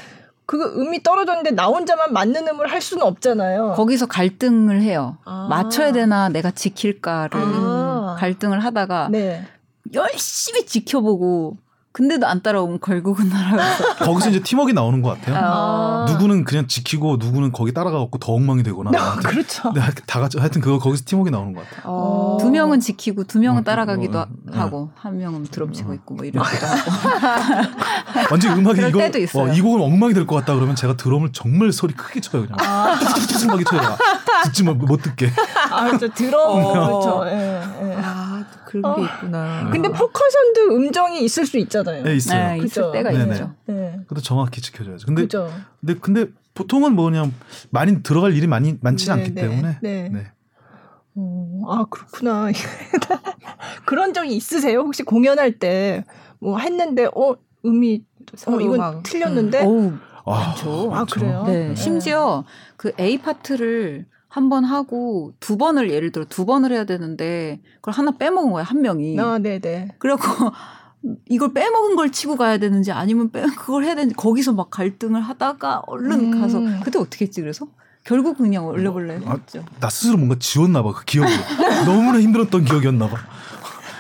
그 음이 떨어졌는데 나 혼자만 맞는 음을 할 수는 없잖아요. 거기서 갈등을 해요. 아. 맞춰야 되나 내가 지킬까를 아. 갈등을 하다가 네. 열심히 지켜보고 근데도 안 따라오면 결국은 날아가서 거기서 이제 팀워크 나오는 것 같아요. 아. 누구는 그냥 지키고 누구는 거기 따라가고 더 엉망이 되거나. 그렇죠. 네, 다 같이 하여튼 그거 거기서 팀워크 나오는 것 같아요. 어. 두 명은 지키고 두 명은 어, 따라가기도 어, 어. 하고 한 명은 드럼 치고 있고 뭐 이러기도 하고 완전 음악이 이거. 어, 이 곡은 엉망이 될 것 같다 그러면 제가 드럼을 정말 소리 크게 쳐요 그냥. 툭툭툭툭 쳐요. 듣지 못, 못 듣게. 아, 저 드럼 어. 그렇죠. 예, 예. 아 그런 게 어. 있구나. 근데 퍼커션도 음정이 있을 수 있잖아요. 네, 있어요. 네, 있을. 때가 네네. 있죠. 예. 그것도 정확히 지켜줘야죠. 근데 그죠. 근데 근데 보통은 뭐냐 많이 들어갈 일이 많이 많지는 네, 않기 네, 때문에. 네. 네. 어, 아 그렇구나. 그런 적이 있으세요? 혹시 공연할 때 뭐 했는데 어 음이 어 이건 막, 틀렸는데 어우 아, 많죠. 아. 그래요? 네, 네. 심지어 그 A 파트를 한 번 하고 두 번을 예를 들어 두 번을 해야 되는데 그걸 하나 빼먹은 거야 한 명이. 아 네네. 그래갖고 이걸 빼먹은 걸 치고 가야 되는지 아니면 빼 그걸 해야 되는지 거기서 막 갈등을 하다가 얼른 음. 가서 그때 어떻게 했지 그래서 결국 그냥 얼레벌레 아, 했죠. 나 스스로 뭔가 지웠나 봐. 그 기억을. 너무나 힘들었던 기억이었나 봐.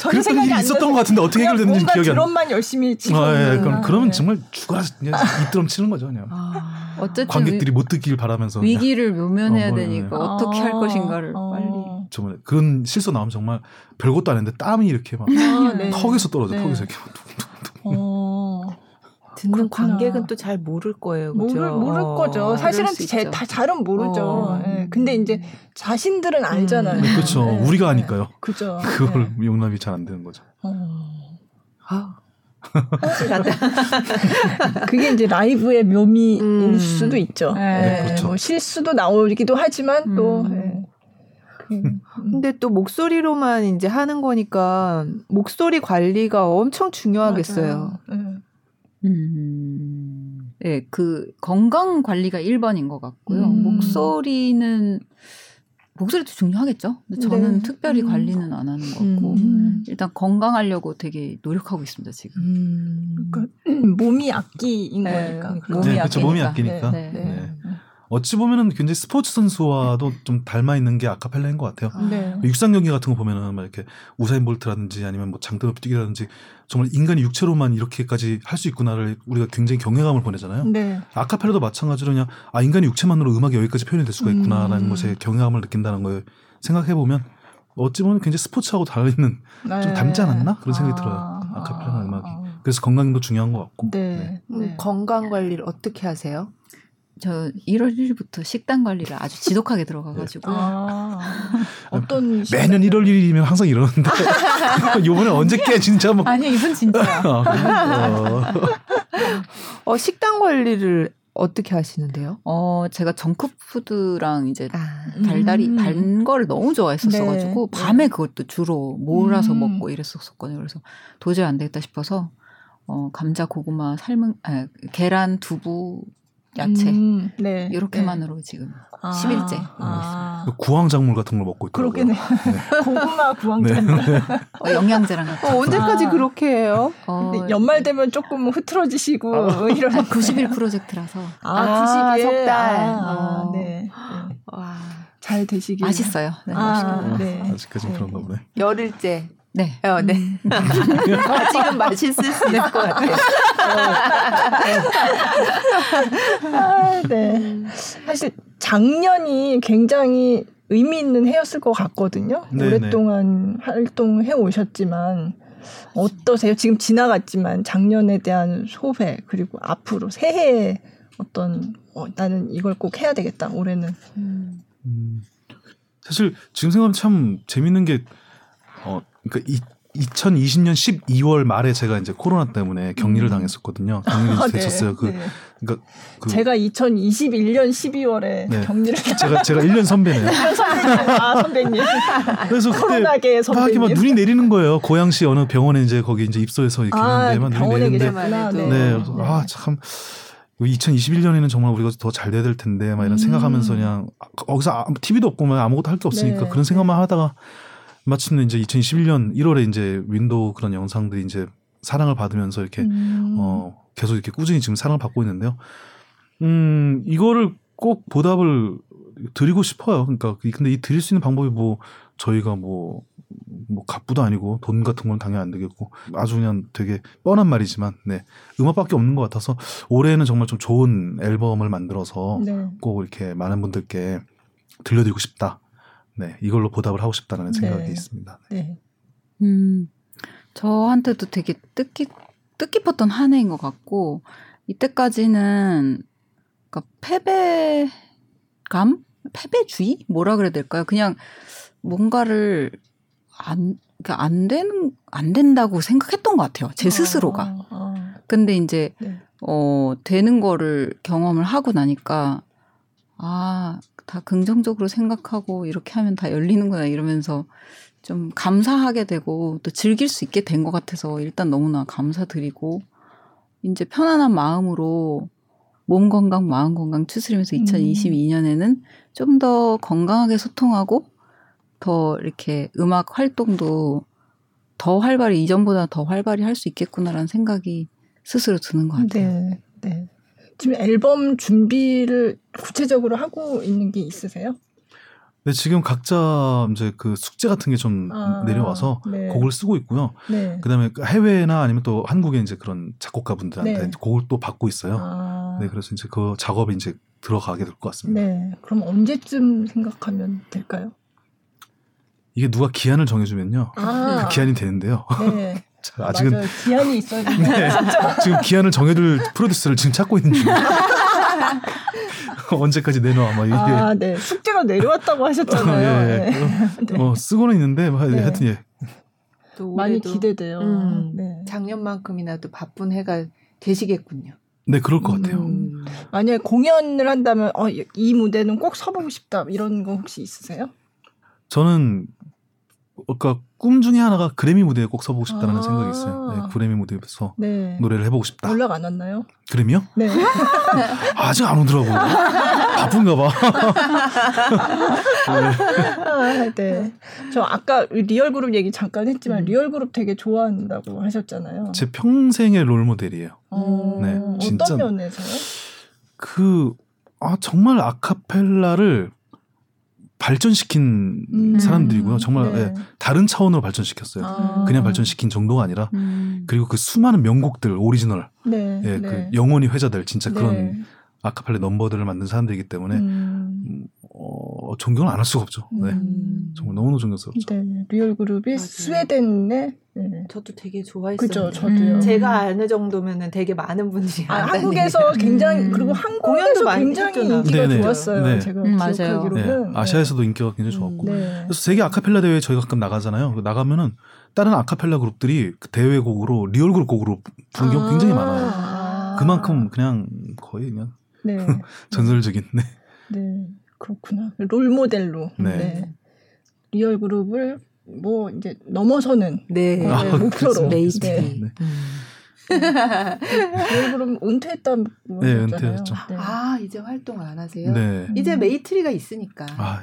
전혀 생각이 일이 안 있었던 것 같은데 어떻게 해결됐는지 기억이 안 나. 드럼만 열심히 치고 아, 예, 그럼 거야. 그러면 예. 정말 죽어라 그냥 입드럼 치는 거죠, 그냥. 아. 어쨌든 관객들이 못 듣길 바라면서 위, 그냥 기를 묘면해야 어, 뭐, 되니까 네. 어떻게 할 아, 것인가를 어. 빨리. 정말 그런 실수 나오면 정말 별것도 아닌데 땀이 이렇게 막 아, 네. 턱에서 떨어져, 네. 턱에서 이렇게. 어. 듣는 그렇구나. 관객은 또 잘 모를 거예요. 그죠? 모를 모를 어, 거죠. 사실은 그럴 수 제. 다 잘은 모르죠. 어. 예. 근데 이제 자신들은 알잖아요. 네, 그렇죠. 예. 우리가 예. 아니까요. 그죠. 그걸 예. 용납이 잘 안 되는 거죠. 어. 아, 확실하다. 그게 이제 라이브의 묘미일 음. 수도 있죠. 네, 예. 그렇죠. 뭐 실수도 나오기도 하지만 또 음. 예. 그, 근데 또 목소리로만 이제 하는 거니까 목소리 관리가 엄청 중요하겠어요. 맞아요. 예. 음. 네, 그 건강 관리가 1번인 것 같고요. 음. 목소리는 목소리도 중요하겠죠. 근데 저는 네. 특별히 음. 관리는 안 하는 것 같고 음. 일단 건강하려고 되게 노력하고 있습니다 지금. 음. 그러니까 몸이 악기인 네, 거니까. 그러니까. 네, 몸이 그렇죠. 몸이 아끼니까. 아끼니까. 네. 네. 네. 어찌 보면은 굉장히 스포츠 선수와도 좀 닮아 있는 게 아카펠라인 것 같아요. 네. 육상 경기 같은 거 보면은 막 이렇게 우사인 볼트라든지 아니면 뭐 장대높이 뛰기라든지 정말 인간이 육체로만 이렇게까지 할 수 있구나를 우리가 굉장히 경외감을 보내잖아요. 네. 아카펠라도 마찬가지로 그냥 아 인간이 육체만으로 음악이 여기까지 표현이 될 수가 있구나라는 음. 것에 경외감을 느낀다는 걸 생각해 보면 어찌 보면 굉장히 스포츠하고 좀 네. 닮지 않았나 그런 생각이 아, 들어요. 아카펠라 아, 음악이. 아. 그래서 건강도 중요한 것 같고. 네. 음, 네. 건강 관리를 어떻게 하세요? 저 1월 1일부터 식단 관리를 아주 지독하게 들어가가지고 아, 어떤 매년 1월 1일이면 항상 이러는데 요번에 언제 깨 진짜 막 아니요 이분 진짜야. 어, 어, 식단 관리를 어떻게 하시는데요? 어 제가 정크푸드랑 이제 아, 달달이 음. 단 거를 너무 좋아했었어가지고 네. 밤에 그것도 주로 몰아서 음. 먹고 이랬었거든요. 그래서 도저히 안 되겠다 싶어서 어 감자, 고구마, 삶은 아, 계란, 두부, 야채 음, 네. 이렇게만으로 지금 아, 10일째 아, 구황작물 같은 걸 먹고 있더라고요. 그렇겠네. 고구마 구황작물. 어, 영양제랑 같이. 어, 언제까지 아. 그렇게 해요? 어, 근데 연말 되면 조금 흐트러지시고 이런. 한 90일 프로젝트라서 아, 아, 90일. 석 달. 아, 아, 어. 네. 네. 와, 잘 되시길. 맛있어요. 네, 아. 네. 아직까지 는 그런가 보네. 열흘째. 네. 어, 네. 음. 아직은 맛있을 수 있을 것 같아요. 아, 네. 사실 작년이 굉장히 의미 있는 해였을 것 같거든요. 네, 오랫동안 활동해 오셨지만 어떠세요? 지금 지나갔지만 작년에 대한 소회 그리고 앞으로 새해에 어떤 어, 나는 이걸 꼭 해야 되겠다 올해는. 음. 음, 사실 지금 생각하면 참 재밌는 게 어, 그러니까 이, 2020년 12월 말에 제가 이제 코로나 때문에 격리를 음. 당했었거든요. 격리를 아, 네. 되셨어요. 그, 네. 그러니까 그 제가 2021년 12월에 네. 격리를 제가 제가 1년 선배네요. 선배님, 아 선배님, 그래서 그때 코로나계 선배님. 막 눈이 내리는 거예요. 고양시 어느 병원에 이제 거기 이제 입소해서 이렇게 아, 있는데 눈이 내리는데. 네. 네, 아 참. 2021년에는 정말 우리가 더 잘 돼야 될 텐데 막 이런 음. 생각하면서 그냥 거기서 아, TV도 없고 막 아무것도 할 게 없으니까 네, 그런 생각만 하다가 마침내 이제 2021년 1월에 이제 윈도우 그런 영상들이 이제 사랑을 받으면서 이렇게 음. 어 계속 이렇게 꾸준히 지금 사랑을 받고 있는데요. 음 이거를 꼭 보답을 드리고 싶어요. 그러니까 이- 근데 이 드릴 수 있는 방법이 뭐 저희가 뭐뭐 갑부도 아니고 돈 같은 건 당연히 안 되겠고 아주 그냥 되게 뻔한 말이지만 네 음악밖에 없는 것 같아서 올해는 정말 좀 좋은 앨범을 만들어서 네. 꼭 이렇게 많은 분들께 들려드리고 싶다. 네 이걸로 보답을 하고 싶다라는 생각이 네. 있습니다. 네. 음, 저한테도 되게 뜻깊, 뜻깊었던 한 해인 것 같고, 이때까지는, 그러니까 패배감? 패배주의? 뭐라 그래야 될까요? 그냥 뭔가를 안, 그러니까 안 되는, 안 된다고 생각했던 것 같아요. 제 스스로가. 아, 아, 근데 이제, 네. 어, 되는 거를 경험을 하고 나니까, 아, 다 긍정적으로 생각하고 이렇게 하면 다 열리는구나 이러면서 좀 감사하게 되고 또 즐길 수 있게 된 것 같아서 일단 너무나 감사드리고 이제 편안한 마음으로 몸 건강, 마음 건강 추스리면서 음. 2022년에는 좀 더 건강하게 소통하고 더 이렇게 음악 활동도 더 활발히 이전보다 더 활발히 할 수 있겠구나라는 생각이 스스로 드는 것 같아요. 네. 네. 지금 앨범 준비를 구체적으로 하고 있는 게 있으세요? 네 지금 각자 이제 그 숙제 같은 게좀 아, 내려와서 네. 곡을 쓰고 있고요. 네. 그다음에 해외나 아니면 또 한국에 이제 그런 작곡가분들한테 네. 곡을 또 받고 있어요. 아, 네, 그래서 이제 그 작업에 이제 들어가게 될 것 같습니다. 네. 그럼 언제쯤 생각하면 될까요? 이게 누가 기한을 정해주면요, 아, 그 기한이 되는데요. 네. 자, 아직은 맞아요. 기한이 있어야 돼요. 네, 지금 기한을 정해둘 프로듀서를 지금 찾고 있는 중이에요. 언제까지 내놔, 막 이게 아, 네. 숙제가 내려왔다고 하셨잖아요. 예, 예. 네. 어, 쓰고는 있는데 뭐 네. 하여튼 예. 또 많이 기대돼요. 음, 네. 작년만큼이나 도 바쁜 해가 되시겠군요. 네, 그럴 것 같아요. 음. 만약에 공연을 한다면 어, 이 무대는 꼭 서보고 싶다 이런 거 혹시 있으세요? 저는 그러니까 꿈 중에 하나가 그래미 무대에 꼭 서보고 싶다는 아. 생각이 있어요. 네, 그래미 무대에서 네. 노래를 해보고 싶다. 연락 안 왔나요? 그래미요? 네. 아직 안 오더라고요. 바쁜가 봐. 아, 네. 저 아까 리얼 그룹 얘기 잠깐 했지만 음. 리얼 그룹 되게 좋아한다고 하셨잖아요. 제 평생의 롤 모델이에요. 어, 네, 진짜. 어떤 면에서요? 그, 아, 정말 아카펠라를 발전시킨 음. 사람들이고요. 정말 네. 예, 다른 차원으로 발전시켰어요. 아. 그냥 발전시킨 정도가 아니라 음. 그리고 그 수많은 명곡들 오리지널 네. 예, 네. 그 영원히 회자될 진짜 그런 네. 아카펠라 넘버들을 만든 사람들이기 때문에 음. 음, 어, 존경을 안 할 수가 없죠. 네. 음. 정말 너무너무 존경스럽죠. 네. 리얼 그룹이 맞아요. 스웨덴의 네. 저도 되게 좋아했어요. 그죠, 저도요. 음. 제가 아는 정도면은 되게 많은 분들이 아, 한국에서. 굉장히 음. 그리고 공연도 한국에서 많이 굉장히. 인기가 네네. 좋았어요. 네. 제가 음, 맞아요. 네, 기억하기로는 아시아에서도 인기가 굉장히 좋았고. 음. 네. 그래서 세계 아카펠라 대회 저희 가끔 나가잖아요. 그 나가면은 다른 아카펠라 그룹들이 그 대회 곡으로 리얼 그룹 곡으로 부른 경우 굉장히 많아요. 아. 그만큼 그냥 거의 그냥 네. 전설적인 네. 네. 그렇구나. 롤 모델로 네. 네. 리얼 그룹을 뭐 이제 넘어서는 네. 네, 아, 목표로 그렇습니다. 메이트리. 네. 음. 리얼 그룹 은퇴했다고 네. 은퇴했죠. 네. 아 이제 활동을 안 하세요? 네. 이제 메이트리가 있으니까. 아,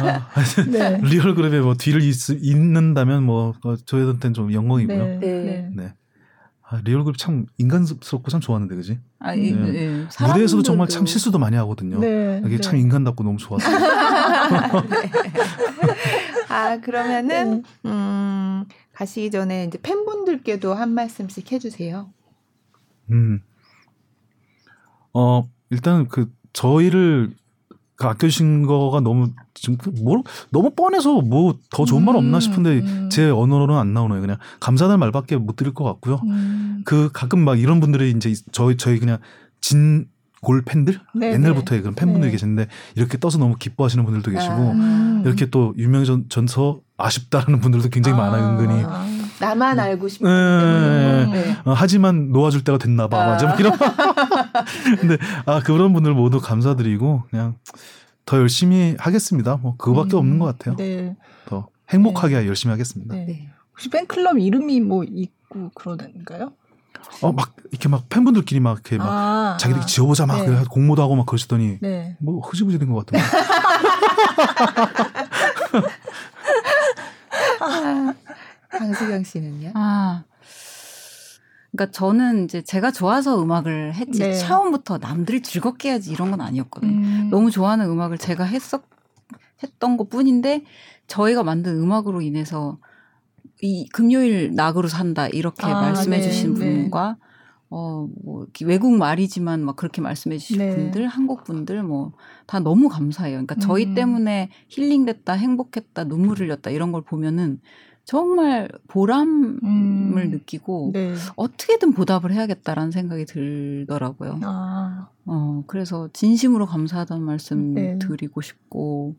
아, 네. 리얼 그룹에 뭐 뒤를 잇, 잇는다면 뭐 어, 저희한테는 좀 영광이고요. 네. 네. 네. 네. 아, 리얼 그룹 참 인간스럽고 참 좋았는데 그지? 아, 이, 네. 예. 무대에서도 정말 참 실수도 많이 하거든요. 네. 이게 네. 참 인간답고 너무 좋았어요. 아 그러면은 네. 음, 가시기 전에 이제 팬분들께도 한 말씀씩 해주세요. 음. 어, 일단 그 저희를 그 아껴주신 거가 너무 지금 그 뭐, 너무 뻔해서 뭐 더 좋은 말 없나 음, 싶은데 음. 제 언어로는 안 나오네요. 그냥 감사하다는 말밖에 못 드릴 것 같고요. 음. 그 가끔 막 이런 분들이 이제 저희 저희 그냥 진 골 팬들 네, 옛날부터의 그런 팬분들이 네. 계시는데 이렇게 떠서 너무 기뻐하시는 분들도 계시고 음. 이렇게 또 유명해져서 아쉽다라는 분들도 굉장히 많아요. 은근히. 아. 나만 알고 싶은. 네. 네. 어, 하지만 놓아줄 때가 됐나 봐. 아. 맞아. 뭐 이런. 근데 아 그런 분들 모두 감사드리고 그냥 더 열심히 하겠습니다. 뭐 그거밖에 음. 없는 것 같아요. 네. 더 행복하게 열심히 하겠습니다. 네. 네. 혹시 팬클럽 이름이 뭐 있고 그러던가요? 어 막 이렇게 막 팬분들끼리 막 이렇게 막 아, 자기들이 아. 지어보자 막 네. 그래 공모도 하고 막 그러시더니 네. 뭐 흐지부지 된 것 같은데. 강수경 씨는요? 아. 그러니까 저는 이제 제가 좋아서 음악을 했지 네. 처음부터 남들이 즐겁게 해야지 이런 건 아니었거든요. 음. 너무 좋아하는 음악을 제가 했었 했던 것 뿐인데 저희가 만든 음악으로 인해서 이 금요일 낙으로 산다 이렇게 아, 말씀해 네, 주신 네. 분과 어, 뭐, 이렇게 외국 말이지만 막 그렇게 말씀해 주신 네. 분들, 한국 분들 뭐 다 너무 감사해요. 그러니까 저희 음. 때문에 힐링됐다, 행복했다, 눈물 흘렸다 이런 걸 보면은 정말 보람을 음. 느끼고 네. 어떻게든 보답을 해야겠다라는 생각이 들더라고요. 아, 어, 그래서 진심으로 감사하다는 말씀 네. 드리고 싶고,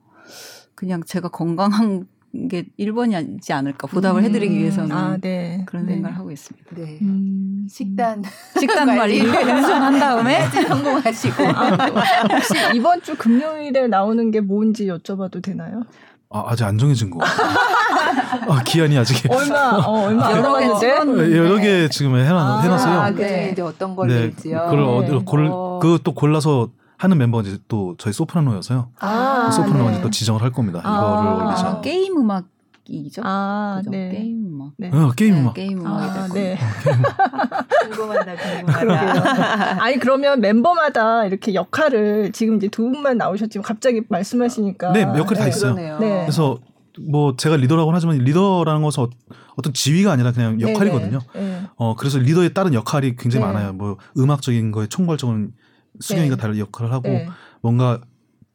그냥 제가 건강한 게 1번이지 않을까, 보답을 해드리기 음. 위해서는 아, 네. 그런 네. 생각을 하고 있습니다. 네. 음. 식단 식단 관리 연습한 다음에 성공하시고 혹시 이번 주 금요일에 나오는 게 뭔지 여쭤봐도 되나요? 아, 아직 안 정해진 거. 아, 기한이 아직 얼마 어, 얼마 안 여러 개 남았는데. 여러 개 지금 해놔, 아, 해놨어요. 아, 네. 이제 어떤 걸 네, 낼지요. 그걸 네. 어디로 골, 어. 그것도 골라서 하는 멤버가 이제 또 저희 소프라노여서요. 아, 소프라노가 네. 이제 또 지정을 할 겁니다. 아. 이거를 올리자. 아, 게임 음악이죠. 아, 그죠? 네. 게임 음악. 네. 어, 게임 네, 음악. 게임 음악이 아, 될 네. 궁금하다. 궁금하다. 아니 그러면 멤버마다 이렇게 역할을 지금 이제 두 분만 나오셨지만 갑자기 말씀하시니까 네, 역할이 다 있어요. 그러네요. 네. 그래서 뭐 제가 리더라고는 하지만 리더라는 것은 어- 어떤 지위가 아니라 그냥 역할이거든요. 네, 네. 어 그래서 리더에 따른 역할이 굉장히 네. 많아요. 뭐 음악적인 거에 총괄적인 수경이가 네. 다른 역할을 하고 네. 뭔가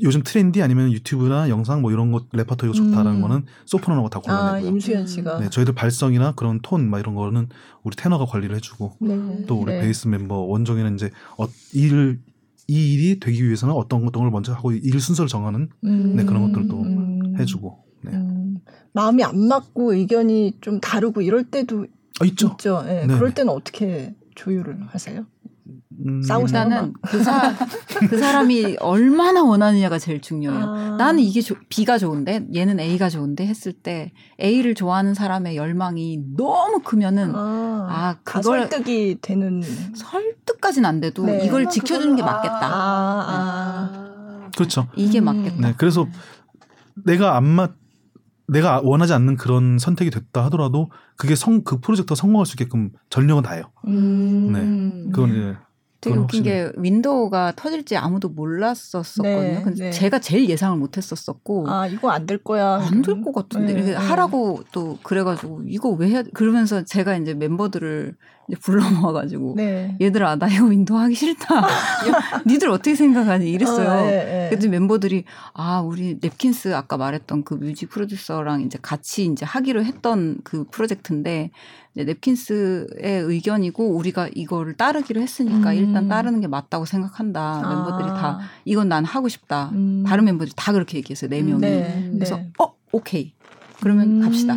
요즘 트렌디 아니면 유튜브나 영상 뭐 이런 것 레퍼토리가 좋다라는 음. 거는 소프라노가 다아 골라내고요. 임수연 씨가 네, 저희들 발성이나 그런 톤 막 이런 거는 우리 테너가 관리를 해주고 네. 또 우리 네. 베이스 멤버 원종이는 이제 어, 일을 이 일이 되기 위해서는 어떤 것을 먼저 하고 일 순서를 정하는 음. 네, 그런 것들도 음. 해주고 네. 음. 마음이 안 맞고 의견이 좀 다르고 이럴 때도 아, 있죠. 있죠. 네. 네. 그럴 때는 어떻게 조율을 하세요? 음? 일단은 그, 사, 그 사람이 얼마나 원하느냐가 제일 중요해요. 아. 나는 이게 조- B가 좋은데 얘는 A가 좋은데 했을 때 A를 좋아하는 사람의 열망이 너무 크면은 아, 아, 다 그걸- 설득이 되는 설득까지는 안 돼도 네. 이걸 지켜주는 게 맞겠다. 아, 아. 아. 그렇죠. 이게 음. 맞겠다. 네, 그래서 내가 안 맞, 내가 원하지 않는 그런 선택이 됐다 하더라도 그게 성, 그 프로젝트가 성공할 수 있게끔 전력은 다해요. 음. 네. 그건 이제 되게 웃긴 게 윈도우가 터질지 아무도 몰랐었었거든요. 네, 근데 네. 제가 제일 예상을 못했었었고 아 이거 안 될 거야. 안 될 것 같은데 네, 이렇게 네. 하라고 또 그래가지고 이거 왜 해야 그러면서 제가 이제 멤버들을 이제 불러 모아가지고 네. 얘들아 나 이거 윈도우 하기 싫다. 야, 니들 어떻게 생각하니 이랬어요. 아, 예, 예. 그래서 멤버들이 아 우리 냅킨스 아까 말했던 그 뮤직 프로듀서랑 이제 같이 이제 하기로 했던 그 프로젝트인데 이제 nep킨스의 의견이고 우리가 이거를 따르기로 했으니까 음. 일단 따르는 게 맞다고 생각한다. 멤버들이 아. 다 이건 난 하고 싶다. 음. 다른 멤버들이 다 그렇게 얘기했어요. 네 명이. 네. 그래서 네. 어 오케이 그러면 음. 갑시다.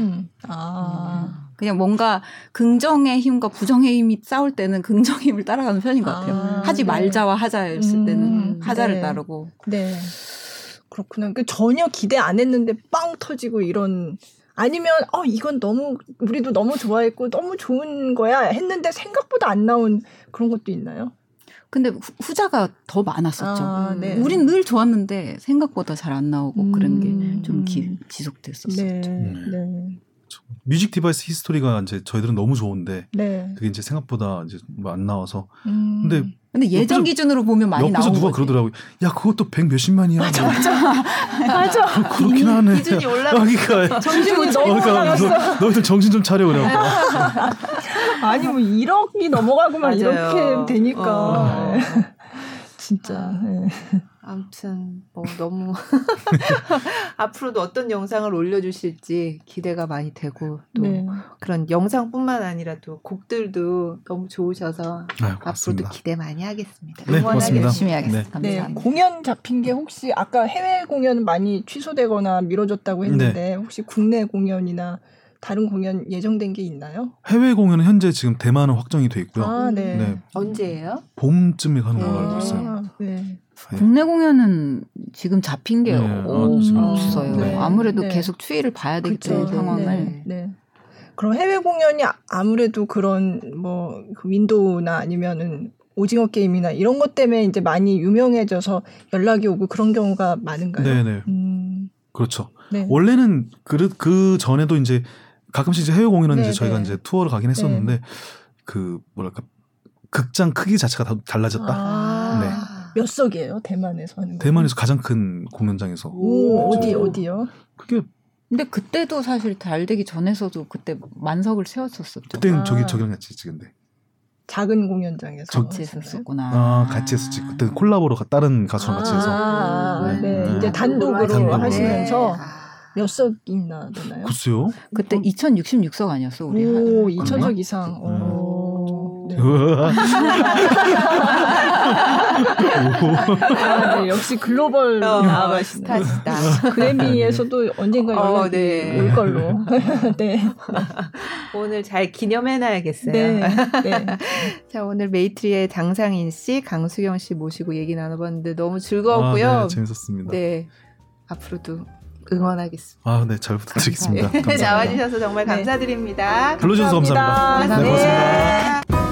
아. 그냥 뭔가 긍정의 힘과 부정의 힘이 싸울 때는 긍정의 힘을 따라가는 편인 것 같아요. 아, 하지 네. 말자와 하자였을 때는 음, 하자를 네. 따르고 네. 그렇구나. 그 전혀 기대 안 했는데 빵 터지고 이런 아니면 어 이건 너무 우리도 너무 좋아했고 너무 좋은 거야 했는데 생각보다 안 나온 그런 것도 있나요? 근데 후- 후자가 더 많았었죠. 아, 네. 우린 늘 좋았는데 생각보다 잘 안 나오고 그런 게 음. 좀 지속됐었었죠. 네. 음. 네. music device history가 이제 저희들은 너무 좋은데 네. 그게 이제 생각보다 이제 뭐 안 나와서 음. 근데 근데 예전 옆에서- 기준으로 보면 많이 옆에서 나온 누가 거지. 그러더라고요. 야 그것도 백 몇십만이야. 맞아 맞아. 맞아. 그렇긴 하네. 기준이 올라가. 그러니까 정신이 너무 그러니까 올라갔어. 너, 너희들 정신 좀 차려 그래. 아니 뭐 1억이 넘어가고 막 맞아요. 이렇게 되니까 어. 진짜. 네. 아무튼 뭐 너무 앞으로도 어떤 영상을 올려주실지 기대가 많이 되고 또 네. 그런 영상뿐만 아니라 또 곡들도 너무 좋으셔서 아, 앞으로도 고맙습니다. 기대 많이 하겠습니다. 네, 응원하겠습니다. 고맙습니다. 열심히 하겠습니다. 네, 감사합니다. 공연 잡힌 게 혹시 아까 해외 공연 많이 취소되거나 미뤄졌다고 했는데 네. 혹시 국내 공연이나 다른 공연 예정된 게 있나요? 해외 공연은 현재 지금 대만은 확정이 돼 있고요. 아, 네. 네. 언제예요? 봄쯤에 가는 걸로 알고 네. 있어요. 아, 네. 네. 국내 공연은 지금 잡힌 게 네, 어- 아, 없어요. 네. 아무래도 네. 계속 추이를 봐야 되기. 때문에 상황을 네. 네. 그럼 해외 공연이 아- 아무래도 그런 뭐그 윈도우나 아니면은 오징어 게임이나 이런 것 때문에 이제 많이 유명해져서 연락이 오고 그런 경우가 많은가요? 네네. 음, 그렇죠. 네. 원래는 그, 그 전에도 이제 가끔씩 이제 해외 공연은 네, 이제 저희가 네. 이제 투어를 가긴 했었는데 그 뭐랄까 극장 크기 자체가 다 달라졌다. 아, 네. 몇 석이에요? 대만에서 하는 거. 대만에서 가장 큰 공연장에서 오, 어디 저- 어디요? 그게 근데 그때도 사실 잘 되기 전에서도 그때 만석을 세웠었었죠. 그때는 아. 저기 저기랑 같이 찍은데 작은 공연장에서 같이 하셨나요? 했었구나. 아 같이 했었지 그때 콜라보로 가- 다른 가수랑 같이 해서 아, 네. 네. 네. 이제 단독으로 단독으로. 하시면서 네. 몇 석이나 되나요? 글쎄요 그때 2066석 아니었어 우리. 오, 한- 2천석 이상. 음. 오. 네. 아, 네. 역시 글로벌 어, 나아가시네. 스타시다. 그래미에서도 언젠가 어, 연락이 네. 올 걸로. 네. 오늘 잘 기념해놔야겠어요. 네. 네. 자, 오늘 메이트리의 장상인 씨, 강수경 씨 모시고 얘기 나눠봤는데 너무 즐거웠고요. 아, 네, 재밌었습니다. 네. 앞으로도 응원하겠습니다. 아, 네, 잘 부탁드리겠습니다. 감사합니다. 나와주셔서 정말 네. 감사드립니다. 불러주셔서 감사합니다. 감사합니다. 네, 고맙습니다. 네.